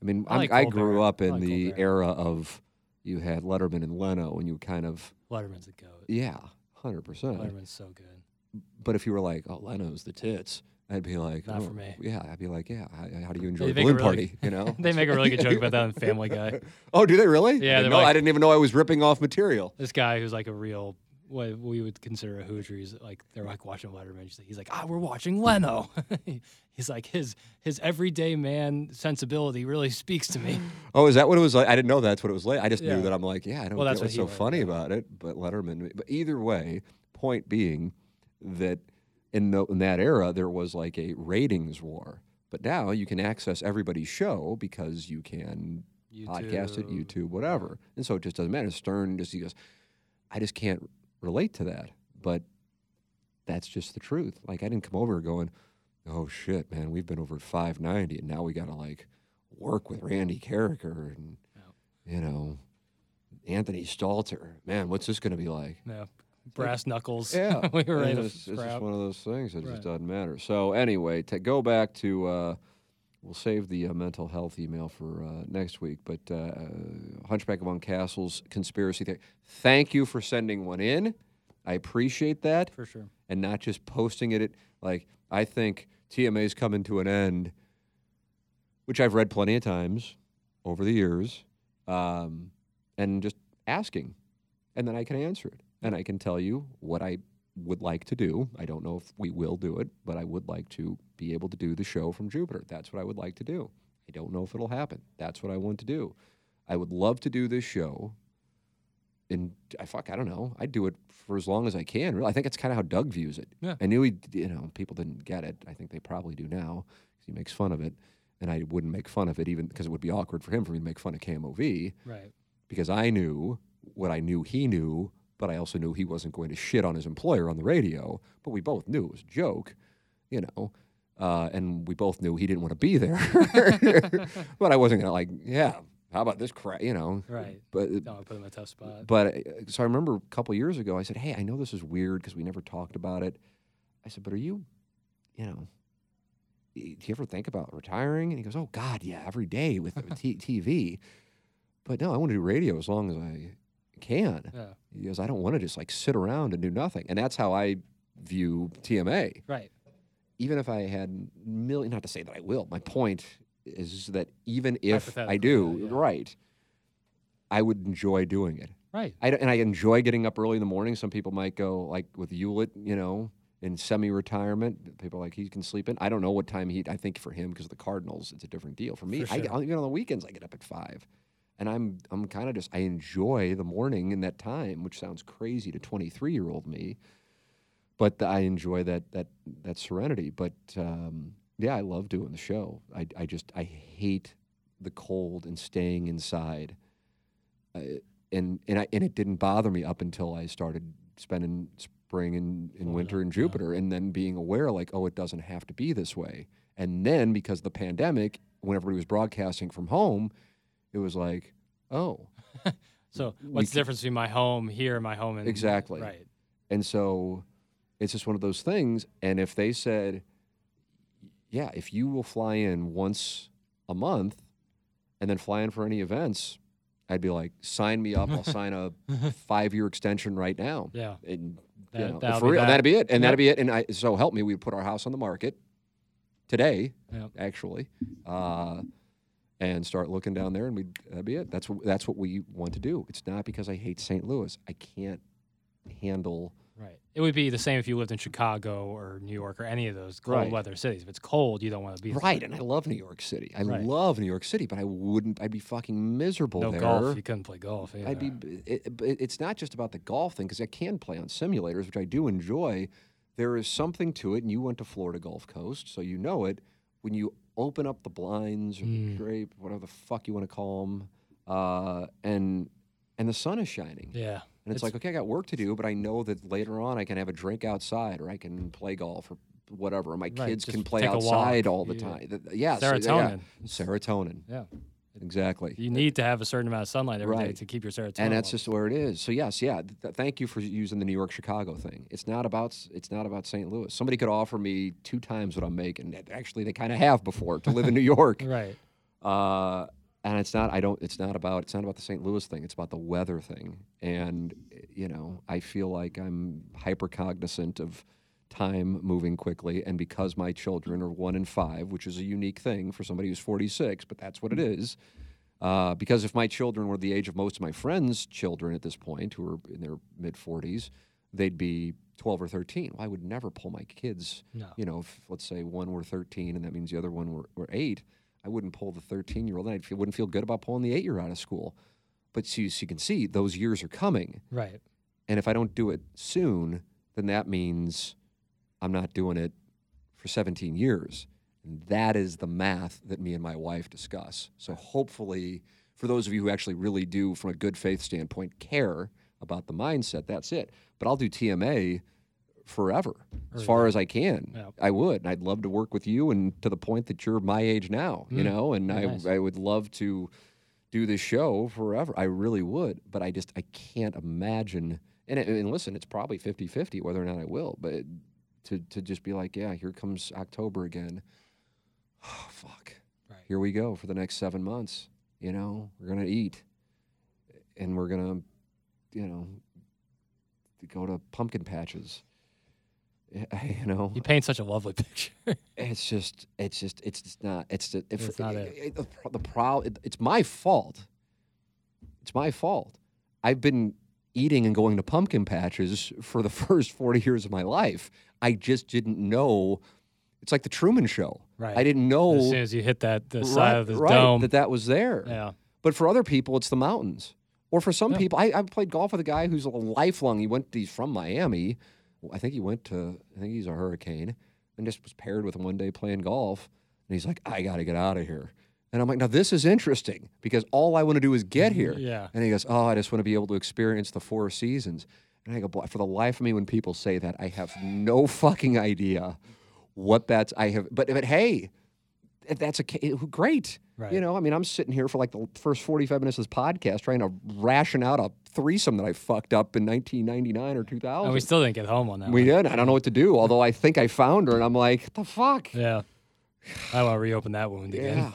I mean, I like I grew up in like the Colbert. era of you had Letterman and Leno, and you kind of Letterman's a goat. yeah, hundred percent. Letterman's so good. But if you were like, "Oh, Leno's the tits," I'd be like, Not "Oh, for me. Yeah, I'd be like, "Yeah, how, how do you enjoy They a Balloon really- Party?" You know? (laughs) They make a really good joke about that on (laughs) Family Guy. oh, do they really? Yeah, I didn't, like- I didn't even know I was ripping off material. This guy who's like a real what we would consider a hooter. He's like they're like watching Letterman. He's like, ah, we're watching Leno. (laughs) he's like his his everyday man sensibility really speaks to me. (gasps) Oh, is that what it was like? I didn't know that's what it was like. I just Yeah. knew that I'm like, yeah, I don't Well, that's what's so was, funny yeah. about it. But Letterman, but either way, point being that in, the, in that era there was like a ratings war. But now you can access everybody's show because you can podcast it, YouTube, whatever. And so it just doesn't matter. Stern just he goes, I just can't relate to that. But that's just the truth. Like I didn't come over going, oh shit, man, we've been over 590 and now we got to like work with Randy Karraker and you know Anthony Stalter. Man, what's this going to be like? Yeah, brass knuckles. Yeah, (laughs) we were to it's, it's just one of those things that Right. just doesn't matter. So anyway, to go back to, uh, we'll save the uh, mental health email for uh, next week. But uh, Hunchback of Castles conspiracy theory. Thank you for sending one in. I appreciate that, for sure. and not just posting it. At, like I think TMA's coming to an end. which I've read plenty of times over the years, um, and just asking, and then I can answer it, and I can tell you what I would like to do. I don't know if we will do it, but I would like to be able to do the show from Jupiter. That's what I would like to do. I don't know if it'll happen. That's what I want to do. I would love to do this show. And I fuck, I don't know. I'd do it for as long as I can. Really, I think it's kind of how Doug views it. Yeah. I knew he, you know, people didn't get it. I think they probably do now 'cause he makes fun of it, and I wouldn't make fun of it even because it would be awkward for him for me to make fun of KMOV Right. because I knew what I knew he knew, but I also knew he wasn't going to shit on his employer on the radio. But we both knew it was a joke, you know. Uh, and we both knew he didn't want to be there. (laughs) but I wasn't gonna like, yeah, how about this crap, you know? Right. But Don't put him in a tough spot. but uh, so I remember a couple years ago, I said, "Hey, I know this is weird because we never talked about it." I said, "But are you, you know, do you ever think about retiring?" And he goes, "Oh God, yeah, every day with with t- TV." But no, I want to do radio as long as I can. Yeah. He goes, "I don't want to just like sit around and do nothing," and that's how I view TMA. Right. Even if I had million, not to say that I will. My point is that even if I do, yeah, yeah. right, I would enjoy doing it. Right. I, and I enjoy getting up early in the morning. Some people might go like with Hewlett, you know, in semi-retirement. People are like he can sleep in. I don't know what time he. I think for him because of the Cardinals, it's a different deal. For me, For I sure. even on the weekends I get up at five, and I'm I'm kind of just I enjoy the morning in that time, which sounds crazy to 23 year old me, but I enjoy that that that serenity. But um, yeah, I love doing the show. I I just I hate the cold and staying inside. Uh, and and I, and it didn't bother me up until I started spending spring and, and winter in yeah. Jupiter, and then being aware like, oh, it doesn't have to be this way. And then because of the pandemic, when everybody was broadcasting from home, it was like, oh, (laughs) So what's the difference between my home here and my home in Exactly. Right. And so it's just one of those things. And if they said, yeah, if you will fly in once a month and then fly in for any events, I'd be like, sign me up. I'll sign a (laughs) five year extension right now. Yeah. And you That- know, that'll for real, that. that'd be it. And Yep. that'd be it. And I, so help me, we put our house on the market today, Yep. actually, uh, and start looking down there, and we that'd uh, be it. That's what that's what we want to do. It's not because I hate St. Louis. I can't handle. Right. It would be the same if you lived in Chicago or New York or any of those cold Right. weather cities. If it's cold, you don't want to be there. Right, and I love New York City. I Right. love New York City, but I wouldn't. I'd be fucking miserable No there. golf. You couldn't play golf. Either. I'd be. It, it, it's not just about the golf thing because I can play on simulators, which I do enjoy. There is something to it, and you went to Florida Gulf Coast, so you know it. When you open up the blinds or Mm. the drape, whatever the fuck you want to call them, uh, and and the sun is shining, Yeah. and it's, like, okay, I got work to do, but I know that later on I can have a drink outside, or I can play golf, or whatever. My Right, kids can play outside all the You- time. Yeah, so- yeah, Serotonin. serotonin, Yeah. Exactly. You need to have a certain amount of sunlight every day Right. to keep your serotonin. and that's just where it is. So yes, yeah. Th- thank you for using the New York Chicago thing. It's not about it's not about St. Louis. Somebody could offer me two times what I'm making. Actually, they kind of have before to live in New York. (laughs) right. Uh, and it's not. I don't. It's not about. It's not about the St. Louis thing. It's about the weather thing. And eh, you know, I feel like I'm hyper cognizant of time moving quickly. And because my children are one and five, which is a unique thing for somebody who's 46, but that's what it is. Uh, because if my children were the age of most of my friends' children at this point, who are in their mid 40s, they'd be 12 or 13. Well, I would never pull my kids. No. You know, if let's say one were 13 and that means the other one were, were eight, I wouldn't pull the 13 year old. And I feel, wouldn't feel good about pulling the eight year old out of school. But so so you can see those years are coming. Right. And if I don't do it soon, then that means I'm not doing it for 17 years. And that is the math that me and my wife discuss. So hopefully, for those of you who actually really do, from a good faith standpoint, care about the mindset, that's it. But I'll do TMA forever, as far as I can. Yeah. I would. And I'd love to work with you, and to the point that you're my age now, you Mm. know, and I, Nice. I would love to do this show forever. I really would, but I just I can't imagine. And, and listen, it's probably 50-50 whether or not I will. But to to just be like, yeah, here comes October again. (sighs) Oh, fuck. Right. Here we go for the next seven months. You know, we're gonna eat, and we're gonna, you know, go to pumpkin patches. (laughs) you know, You paint such a lovely (laughs) picture. it's just, it's just, it's just not, it's just, if, It's not it. the, pro- the pro, it, it's my fault. It's my fault. I've been eating and going to pumpkin patches for the (laughs) first 40 years of my life. I just didn't know. It's like the Truman Show. Right. I didn't know as soon as you hit that the right, side of the right, dome. that that was there. yeah. But for other people, it's the mountains. Or for some Yeah. people, I, I've played golf with a guy who's a lifelong. He went. He's from Miami. I think he went to. I think he's a hurricane, and just was paired with him one day playing golf. And he's like, "I got to get out of here." And I'm like, "Now this is interesting because all I want to do is get mm-hmm. here." Yeah. And he goes, "Oh, I just want to be able to experience the four seasons." And I go, "Boy, for the life of me, when people say that, I have no (laughs) fucking idea what that's. I have, but but hey, if that's a great. Right. You know, I mean, I'm sitting here for like the first 45 minutes of this podcast trying to ration out a threesome that I fucked up in 1999 or 2000. And we still didn't get home on that. We one. did. I don't know what to do. Although I think I found her, and I'm like, what the fuck? Yeah. I want to reopen that wound again. Yeah.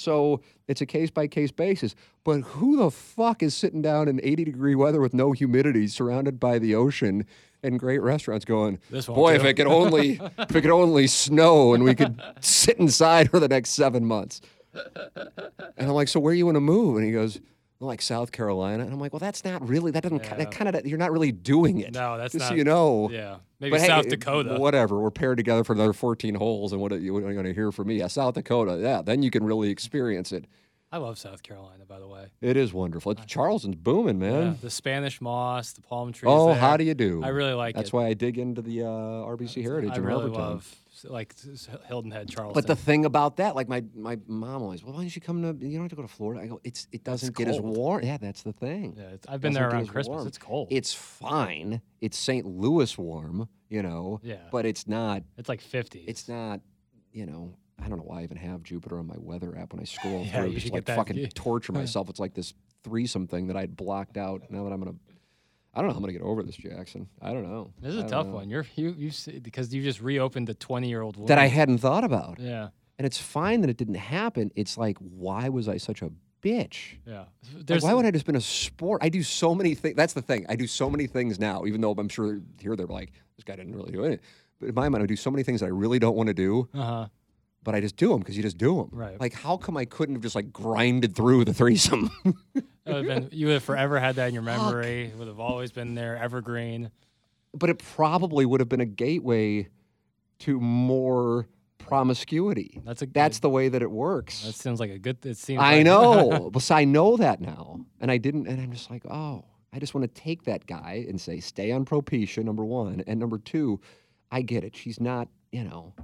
So it's a case by case basis. But who the fuck is sitting down in 80 degree weather with no humidity, surrounded by the ocean and great restaurants, going, "Boy, if it could only, if it could only snow, and we could (laughs) sit inside for the next seven months." And I'm like, "So where are you want to move?" And he goes. "Well, Like South Carolina, and I'm like, well, that's not really. That doesn't. Yeah. That kind of. You're not really doing it. No, that's just so not- you know. Yeah. Maybe But South it- Dakota. Whatever. We're paired together for another 14 holes, and what are you, going to hear from me? Yeah, South Dakota. Yeah, then you can really experience it. I love South Carolina, by the way. It is wonderful. It's, Charleston's booming, man. Yeah, the Spanish moss, the palm trees. oh, there. how do you do? I really like That's it. why I dig into the uh, RBC Heritage I in really love like Hilton Head, Charleston. But the thing about that, like my, my mom always, well, why don't you come to? You don't have to go to Florida. I go, it's it doesn't get as warm. Yeah, that's the thing. yeah, it's, I've been there around Christmas. warm. It's cold. It's fine. It's St. Louis warm, you know. Yeah. But it's not. It's like 50. It's not. You know. I don't know why I even have Jupiter on my weather app when I scroll (laughs) Yeah, through. you Just like get that- fucking torture (laughs) myself. It's like this threesome thing that I'd blocked out. Now that I'm gonna, I don't know how I'm gonna get over this, Jackson. I don't know. This is a tough know. one. You're you you s- because you just reopened the 20 year old That I hadn't thought about. Yeah, And it's fine that it didn't happen. It's like, why was I such a bitch? yeah. Like, why would I just been a sport? I do so many things. That's the thing. I do so many things now, even though I'm sure here they're like, this guy didn't really do it. But in my mind, I do so many things that I really don't want to do, uh huh. But I just do them because you just do them. Right. Like, how come I couldn't have just like grinded through the threesome? (laughs) you would have forever had that in your memory. It would have always been there, evergreen. but it probably would have been a gateway to more promiscuity. That's a That's the way that it works. That sounds like a good. It seems. I like- know. (laughs) but so I know that now. And I didn't, and I'm just like, oh, I just want to take that guy and say, stay on Propecia, number one. And number two, I get it. She's not, you know,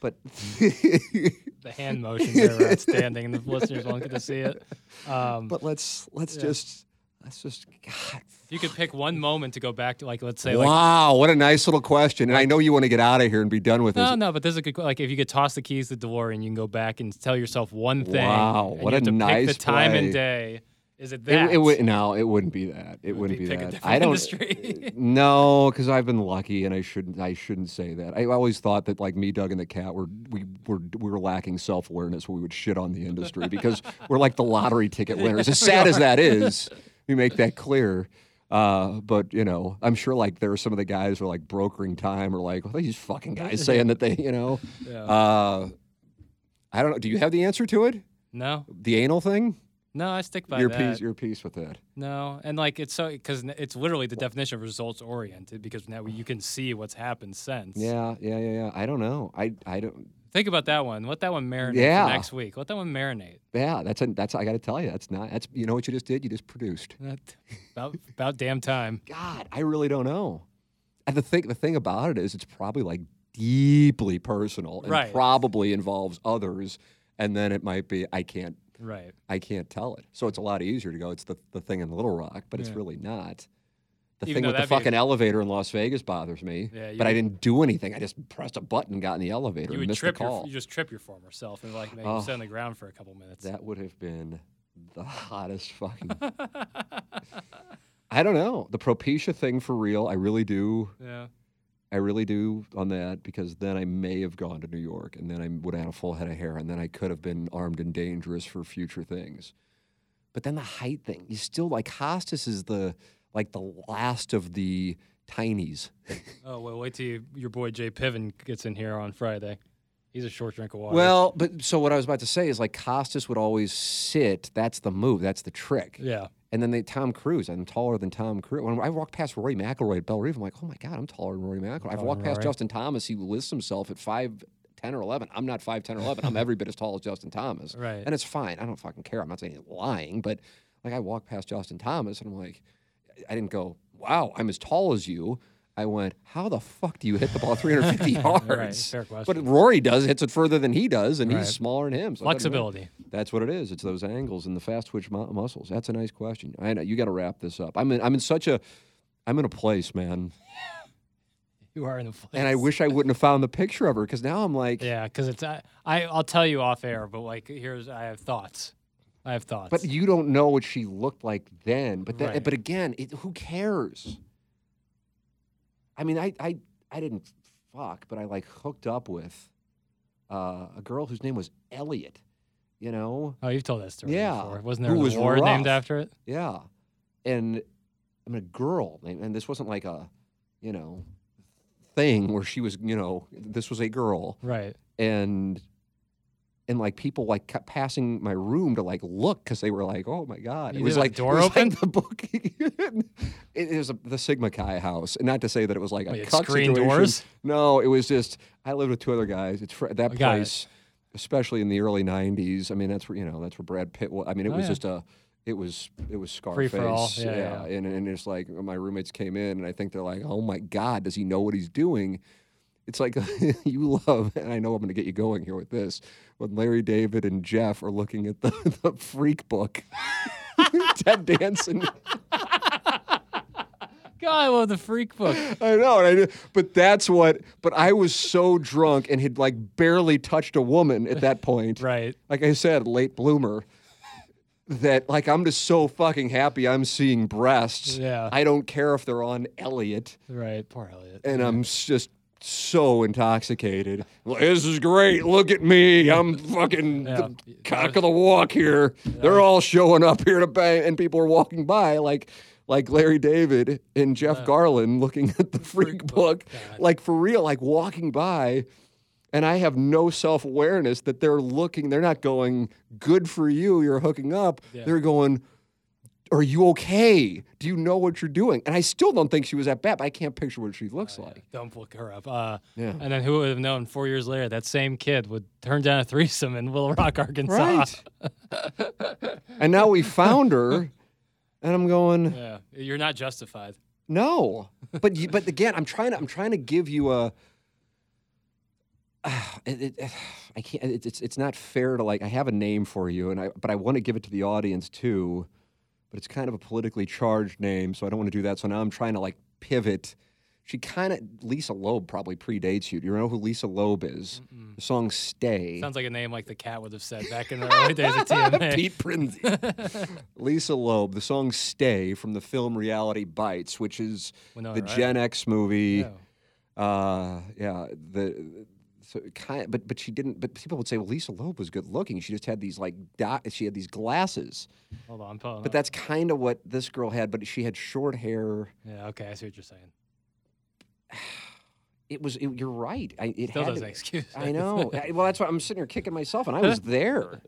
but (laughs) the hand motions there are outstanding, and the listeners won't get to see it. Um, but let's let's just let's just God. if you could pick one moment to go back to, like, let's say, like, Wow, what a nice little question. And I know you want to get out of here and be done with this. no, no, but this is a good. Like, if you could toss the keys to the DeLorean, you can go back and tell yourself one thing. Wow, what you have a to nice pick the time play. and day. Is it It, that? it would no, it wouldn't be that. It, would wouldn't be be, that. I don't. industry. (laughs) no, because I've been lucky, and I shouldn't. I shouldn't say that. I always thought that like me, Doug, and the cat were we were we were lacking self awareness. We would shit on the industry because (laughs) we're like the lottery ticket winners. As (laughs) sad as that is, we make that clear. Uh, but you know, I'm sure like there are some of the guys who are like brokering time or like well, these fucking guys saying that they, you know, Yeah. uh, I don't know. Do you have the answer to it? no, The anal thing? No, I stick by Your that. piece. Your piece with that. No, and like it's so because it's literally the definition of results oriented because now you can see what's happened since. Yeah, yeah, yeah, yeah. I don't know. I, I don't. Think about that one. Let that one marinate Yeah. next week. Let that one marinate. Yeah, that's a, that's. I got to tell you, that's not. That's you know what you just did. You just produced. That, about about damn time. (laughs) God, I really don't know. And the thing, the thing about it is, it's probably like deeply personal and Right. probably involves others, and then it might be I can't, Right. I can't tell it. So it's a lot easier to go. It's the the thing in Little Rock, but it's really not. The Even thing with the that'd be a- fucking elevator in Las Vegas bothers me. Yeah, but I didn't do anything. I just pressed a button, and got in the elevator, You and would missed trip the your you just trip your former self and like maybe Oh. sit on the ground for a couple minutes. That would have been the hottest fucking. (laughs) I don't know the Propecia thing for real. I really do. yeah. I really do on that because then I may have gone to New York and then I would have had a full head of hair and then I could have been armed and dangerous for future things. But then the height thing, you still like Costas is the like the last of the tinies. (laughs) Oh well, wait till you, your boy Jay Piven gets in here on Friday. He's a short drink of water. Well, but so what I was about to say is like Costas would always sit. That's the move. That's the trick. yeah, And then they Tom Cruise. I'm taller than Tom Cruise. When I walk past Rory McIlroy at Bellerive, I'm like, oh my god, I'm taller than Rory McIlroy. I've oh, walked past Rory. Justin Thomas. He lists himself at five. 10 or 11. I'm not 5, 10 or 11. I'm every bit as tall as Justin Thomas. (laughs) Right. And it's fine. I don't fucking care. I'm not saying he's lying, but like I walked past Justin Thomas and I'm like, I didn't go, wow, I'm as tall as you. I went, how the fuck do you hit the ball (laughs) 350 yards? Right, But. Rory does, hits it further than he does, and Right. he's smaller than him. So it doesn't matter. flexibility. That's what it is. It's those angles and the fast twitch mu- muscles. That's a nice question. I know you got to wrap this up. I'm in, I'm in such a I'm in a place, man. (laughs) You are in the place. And I wish I wouldn't have found the picture of her because now I'm like, Yeah, because it's I, I. I'll tell you off air, but like here's I have thoughts. I have thoughts. but you don't know what she looked like then. But then, Right. but again, it, who cares? I mean, I I I didn't fuck, but I like hooked up with uh, a girl whose name was Elliot. You know, oh, you've told that story. Yeah, before. wasn't who there an was award named after it? Yeah. And I mean, a girl, and this wasn't like a, you know, thing where she was, you know, this was a girl. Right. And, and like people like kept passing my room to like look because they were like, oh my God. You it was like, door was open? like the book. (laughs) it, was a, the Sigma Chi house. And not to say that it was like a Wait, you cut screen situation. doors? No, it was just, I lived with two other guys. It's fr- that got it. place, especially in the early 90s. I mean, that's where, you know, that's where Brad Pitt was. I mean, it Oh, was yeah. just a, it was it was Scarface. Yeah, yeah, yeah. And and it's like my roommates came in, and I think they're like, "Oh my God, does he know what he's doing?" It's like (laughs) you love, and I know I'm going to get you going here with this. When Larry David and Jeff are looking at the, (laughs) the Freak book, (laughs) Ted Danson. God, I love the freak book. I know, and I, but that's what. But I was so drunk and had like barely touched a woman at that point. Right. Like I said, late bloomer. That like I'm just so fucking happy I'm seeing breasts. Yeah. I don't care if they're on Elliot, Right. Poor Elliot. and I'm just so intoxicated. This is great. Look at me. I'm fucking Yeah. the cock of the walk here. They're all showing up here to bang, and people are walking by like. Like Larry David and Jeff Garlin looking at the freak book, God. like for real, like walking by, and I have no self awareness that they're looking, they're not going, good for you, you're hooking up. Yeah. They're going, are you okay? Do you know what you're doing? And I still don't think she was that bad, but I can't picture what she looks like. Don't look her up. Uh, Yeah. And then who would have known four years later that same kid would turn down a threesome in Little Rock, Arkansas? Right. and now we found her, and I'm going, (laughs) Yeah. You're not justified. no. But you, but again, I'm trying to I'm trying to give you a. (sighs) it, it, I can't. It, it's it's not fair to like. I have a name for you, and I but I want to give it to the audience too, but it's kind of a politically charged name, so I don't want to do that. So now I'm trying to like pivot. She kind of Lisa Loeb probably predates you. Do you know who Lisa Loeb is? The song "Stay." Sounds like a name like the cat would have said back in the early days of (laughs) TMA. Pete Prinzi. (laughs) Lisa Loeb, the song Stay from the film Reality Bites, which is Winona the Ryder. Gen X movie. Yeah. Uh, yeah, the so kind but but she didn't but people would say well Lisa Loeb was good looking. She just had these like dot she had these glasses. Hold on, I'm But up. that's kind of what this girl had, but she had short hair. Yeah, okay, I see what you're saying. (sighs) It was it, you're right. I it Still had doesn't to, excuse I know. I- well, that's why I'm sitting here kicking myself, and I was (laughs) there.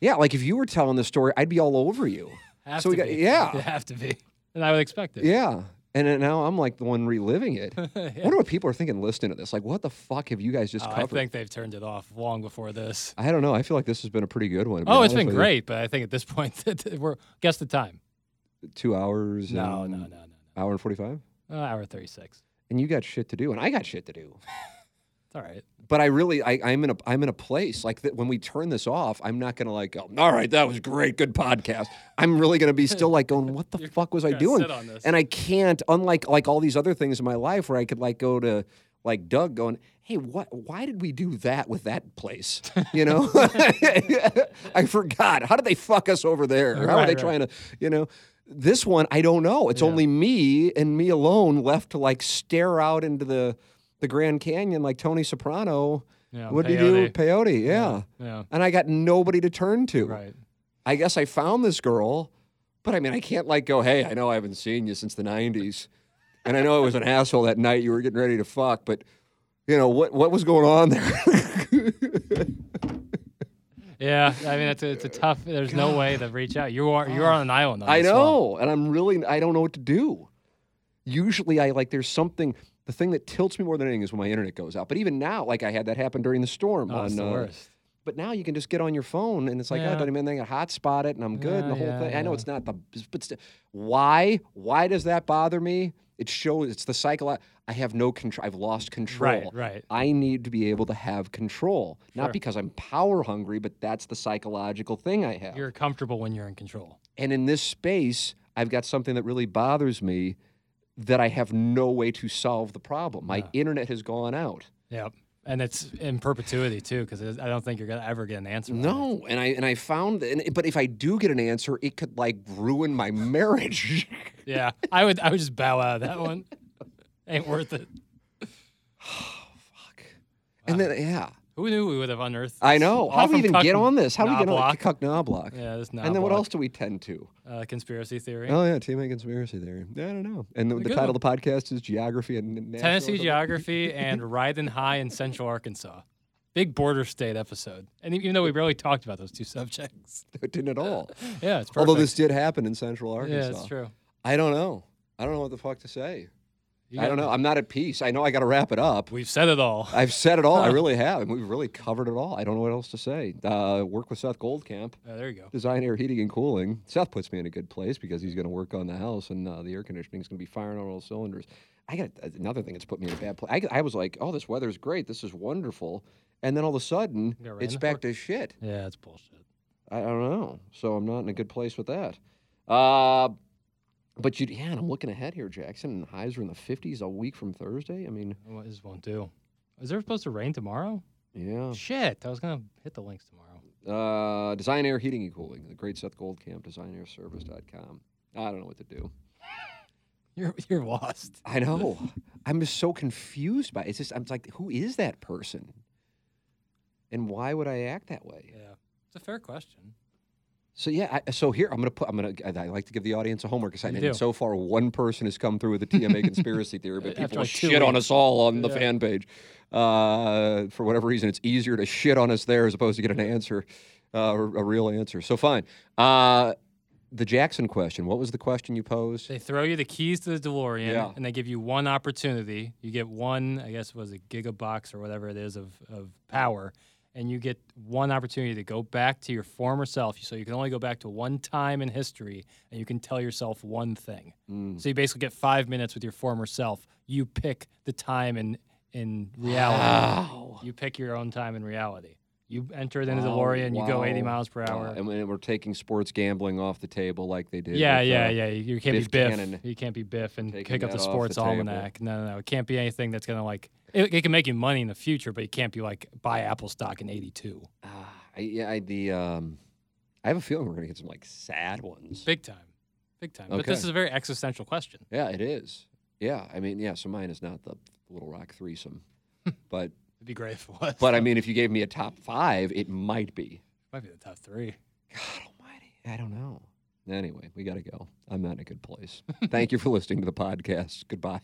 Yeah, like if you were telling the story, I'd be all over you. Have so we to got be. yeah. (laughs) You have to be. And I would expect it. Yeah. And now I'm like the one reliving it. (laughs) I wonder what people are thinking listening to this. Like, what the fuck have you guys just Oh, I think they've turned it off long before this. I don't know. I feel like this has been a pretty good one. Oh, it's been with you. great, but I think at this point (laughs) we're guess the time. Two hours. No, and no, no, no, Hour and 45? no. Uh, hour thirty six. And you got shit to do, and I got shit to do. (laughs) It's all right. But I really, I, I'm in a, I'm in a place like that. When we turn this off, I'm not gonna like, go, all right, that was great, good podcast. I'm really gonna be still like going, what the (laughs) fuck was I doing? sit on this. And I can't, unlike like all these other things in my life where I could like go to like Doug going, hey, what? Why did we do that with that place? You know, (laughs) I forgot. How did they fuck us over there? How are they right. trying to, you know? This one, I don't know. It's only me and me alone left to like stare out into the the Grand Canyon like Tony Soprano. Yeah, what do you do? peyote. Peyote, yeah. Yeah. And I got nobody to turn to. Right. I guess I found this girl, but I mean, I can't like go, hey, I know I haven't seen you since the 90s. and I know it was an (laughs) asshole that night you were getting ready to fuck, but you know what what was going on there? (laughs) Yeah, I mean it's a, it's a tough. There's no way to reach out. You are you are on an island. On I one. know, and I'm really I don't know what to do. Usually, I like there's something. The thing that tilts me more than anything is when my internet goes out. But even now, like I had that happen during the storm. Oh, on, the uh, worst. But now you can just get on your phone and it's like, oh, Yeah. don't even think I got hotspot it and I'm good and the Yeah, whole yeah, thing. I know it's not the, but st- why? Why does that bother me? It shows it's the cycle. I have no control. I've lost control. Right, right. I need to be able to have control, not because I'm power hungry, but that's the psychological thing I have. You're comfortable when you're in control. And in this space, I've got something that really bothers me that I have no way to solve the problem. My internet has gone out. Yep. And it's in perpetuity too, because I don't think you're gonna ever get an answer. No, and I and I found, and, but if I do get an answer, it could like ruin my (laughs) marriage. Yeah, I would. I would just bow out of that one. (laughs) Ain't worth it. (sighs) Oh, fuck. and then yeah, Who knew we would have unearthed? I know. How do we even get on this? How do we get on Knoblauch. Cuck Knoblauch? Yeah, this And then what else do we tend to? Uh, conspiracy theory. Oh yeah, TMA conspiracy theory. I don't know. And the, the good title of the podcast is Geography and National Tennessee geography and (laughs) riding high in Central Arkansas. Big border state episode. And even though we barely talked about those two subjects. (laughs) It didn't at all. Yeah, it's perfect. Although this did happen in Central Arkansas. Yeah, it's true. I don't know. I don't know what the fuck to say. I don't know. I'm not at peace. I know I got to wrap it up. We've said it all. I've said it all. I (laughs) really have. And we've really covered it all. I don't know what else to say. Uh, work with Seth Goldcamp, Uh, there you go. Design Aire heating and cooling. Seth puts me in a good place because he's going to work on the house and uh, the air conditioning is going to be firing on all cylinders. I got another thing that's put me in a bad place. I, I was like, oh, this weather's great. This is wonderful. And then all of a sudden, it's back to shit. Yeah, it's bullshit. I, I don't know. So I'm not in a good place with that. But you, yeah, and I'm looking ahead here, Jackson. And highs are in the 50s a week from Thursday. I mean, What this won't do? Is there supposed to rain tomorrow? yeah. Shit, I was gonna hit the links tomorrow. Uh, Design Aire Heating and Cooling, the great Seth Goldcamp, designairservice.com. I don't know what to do. (laughs) You're you're lost. I know. I'm just so confused by it. It's just, I'm like, who is that person? And why would I act that way? Yeah, it's a fair question. So yeah, I, so here I'm gonna put. I'm gonna. I, I like to give the audience a homework assignment. And so far, one person has come through with the TMA (laughs) conspiracy theory, but people like shit on us all on the Yeah. fan page. Uh, for whatever reason, it's easier to shit on us there as opposed to get an answer, uh, a real answer. So fine. Uh, the Jackson question. What was the question you posed? They throw you the keys to the DeLorean, Yeah. and they give you one opportunity. You get one, I guess, was a gigabox or whatever it is of, of power, and you get one opportunity to go back to your former self. So you can only go back to one time in history, and you can tell yourself one thing. Mm. So you basically get five minutes with your former self. You pick the time in in reality. Wow. You pick your own time in reality. You enter it into Wow, DeLorean. You go 80 miles per wow. hour. And we're taking sports gambling off the table like they did. Yeah, with, yeah, uh, yeah. You you can't Biff be Biff. Tannen You can't be Biff and pick up the sports the almanac. No, no, no. It can't be anything that's gonna like. It, it can make you money in the future, but you can't be like buy Apple stock in '82. Ah, I, yeah, I, the um, I have a feeling we're gonna get some like sad ones. Big time, big time. But this is a very existential question. Yeah, it is. Yeah, I mean, yeah. So mine is not the Little Rock threesome, (laughs) but It'd be great if it was. but I mean, if you gave me a top five, it might be. might be the top three. God Almighty, I don't know. Anyway, we got to go. I'm not in a good place. Thank you for listening to the podcast. Goodbye.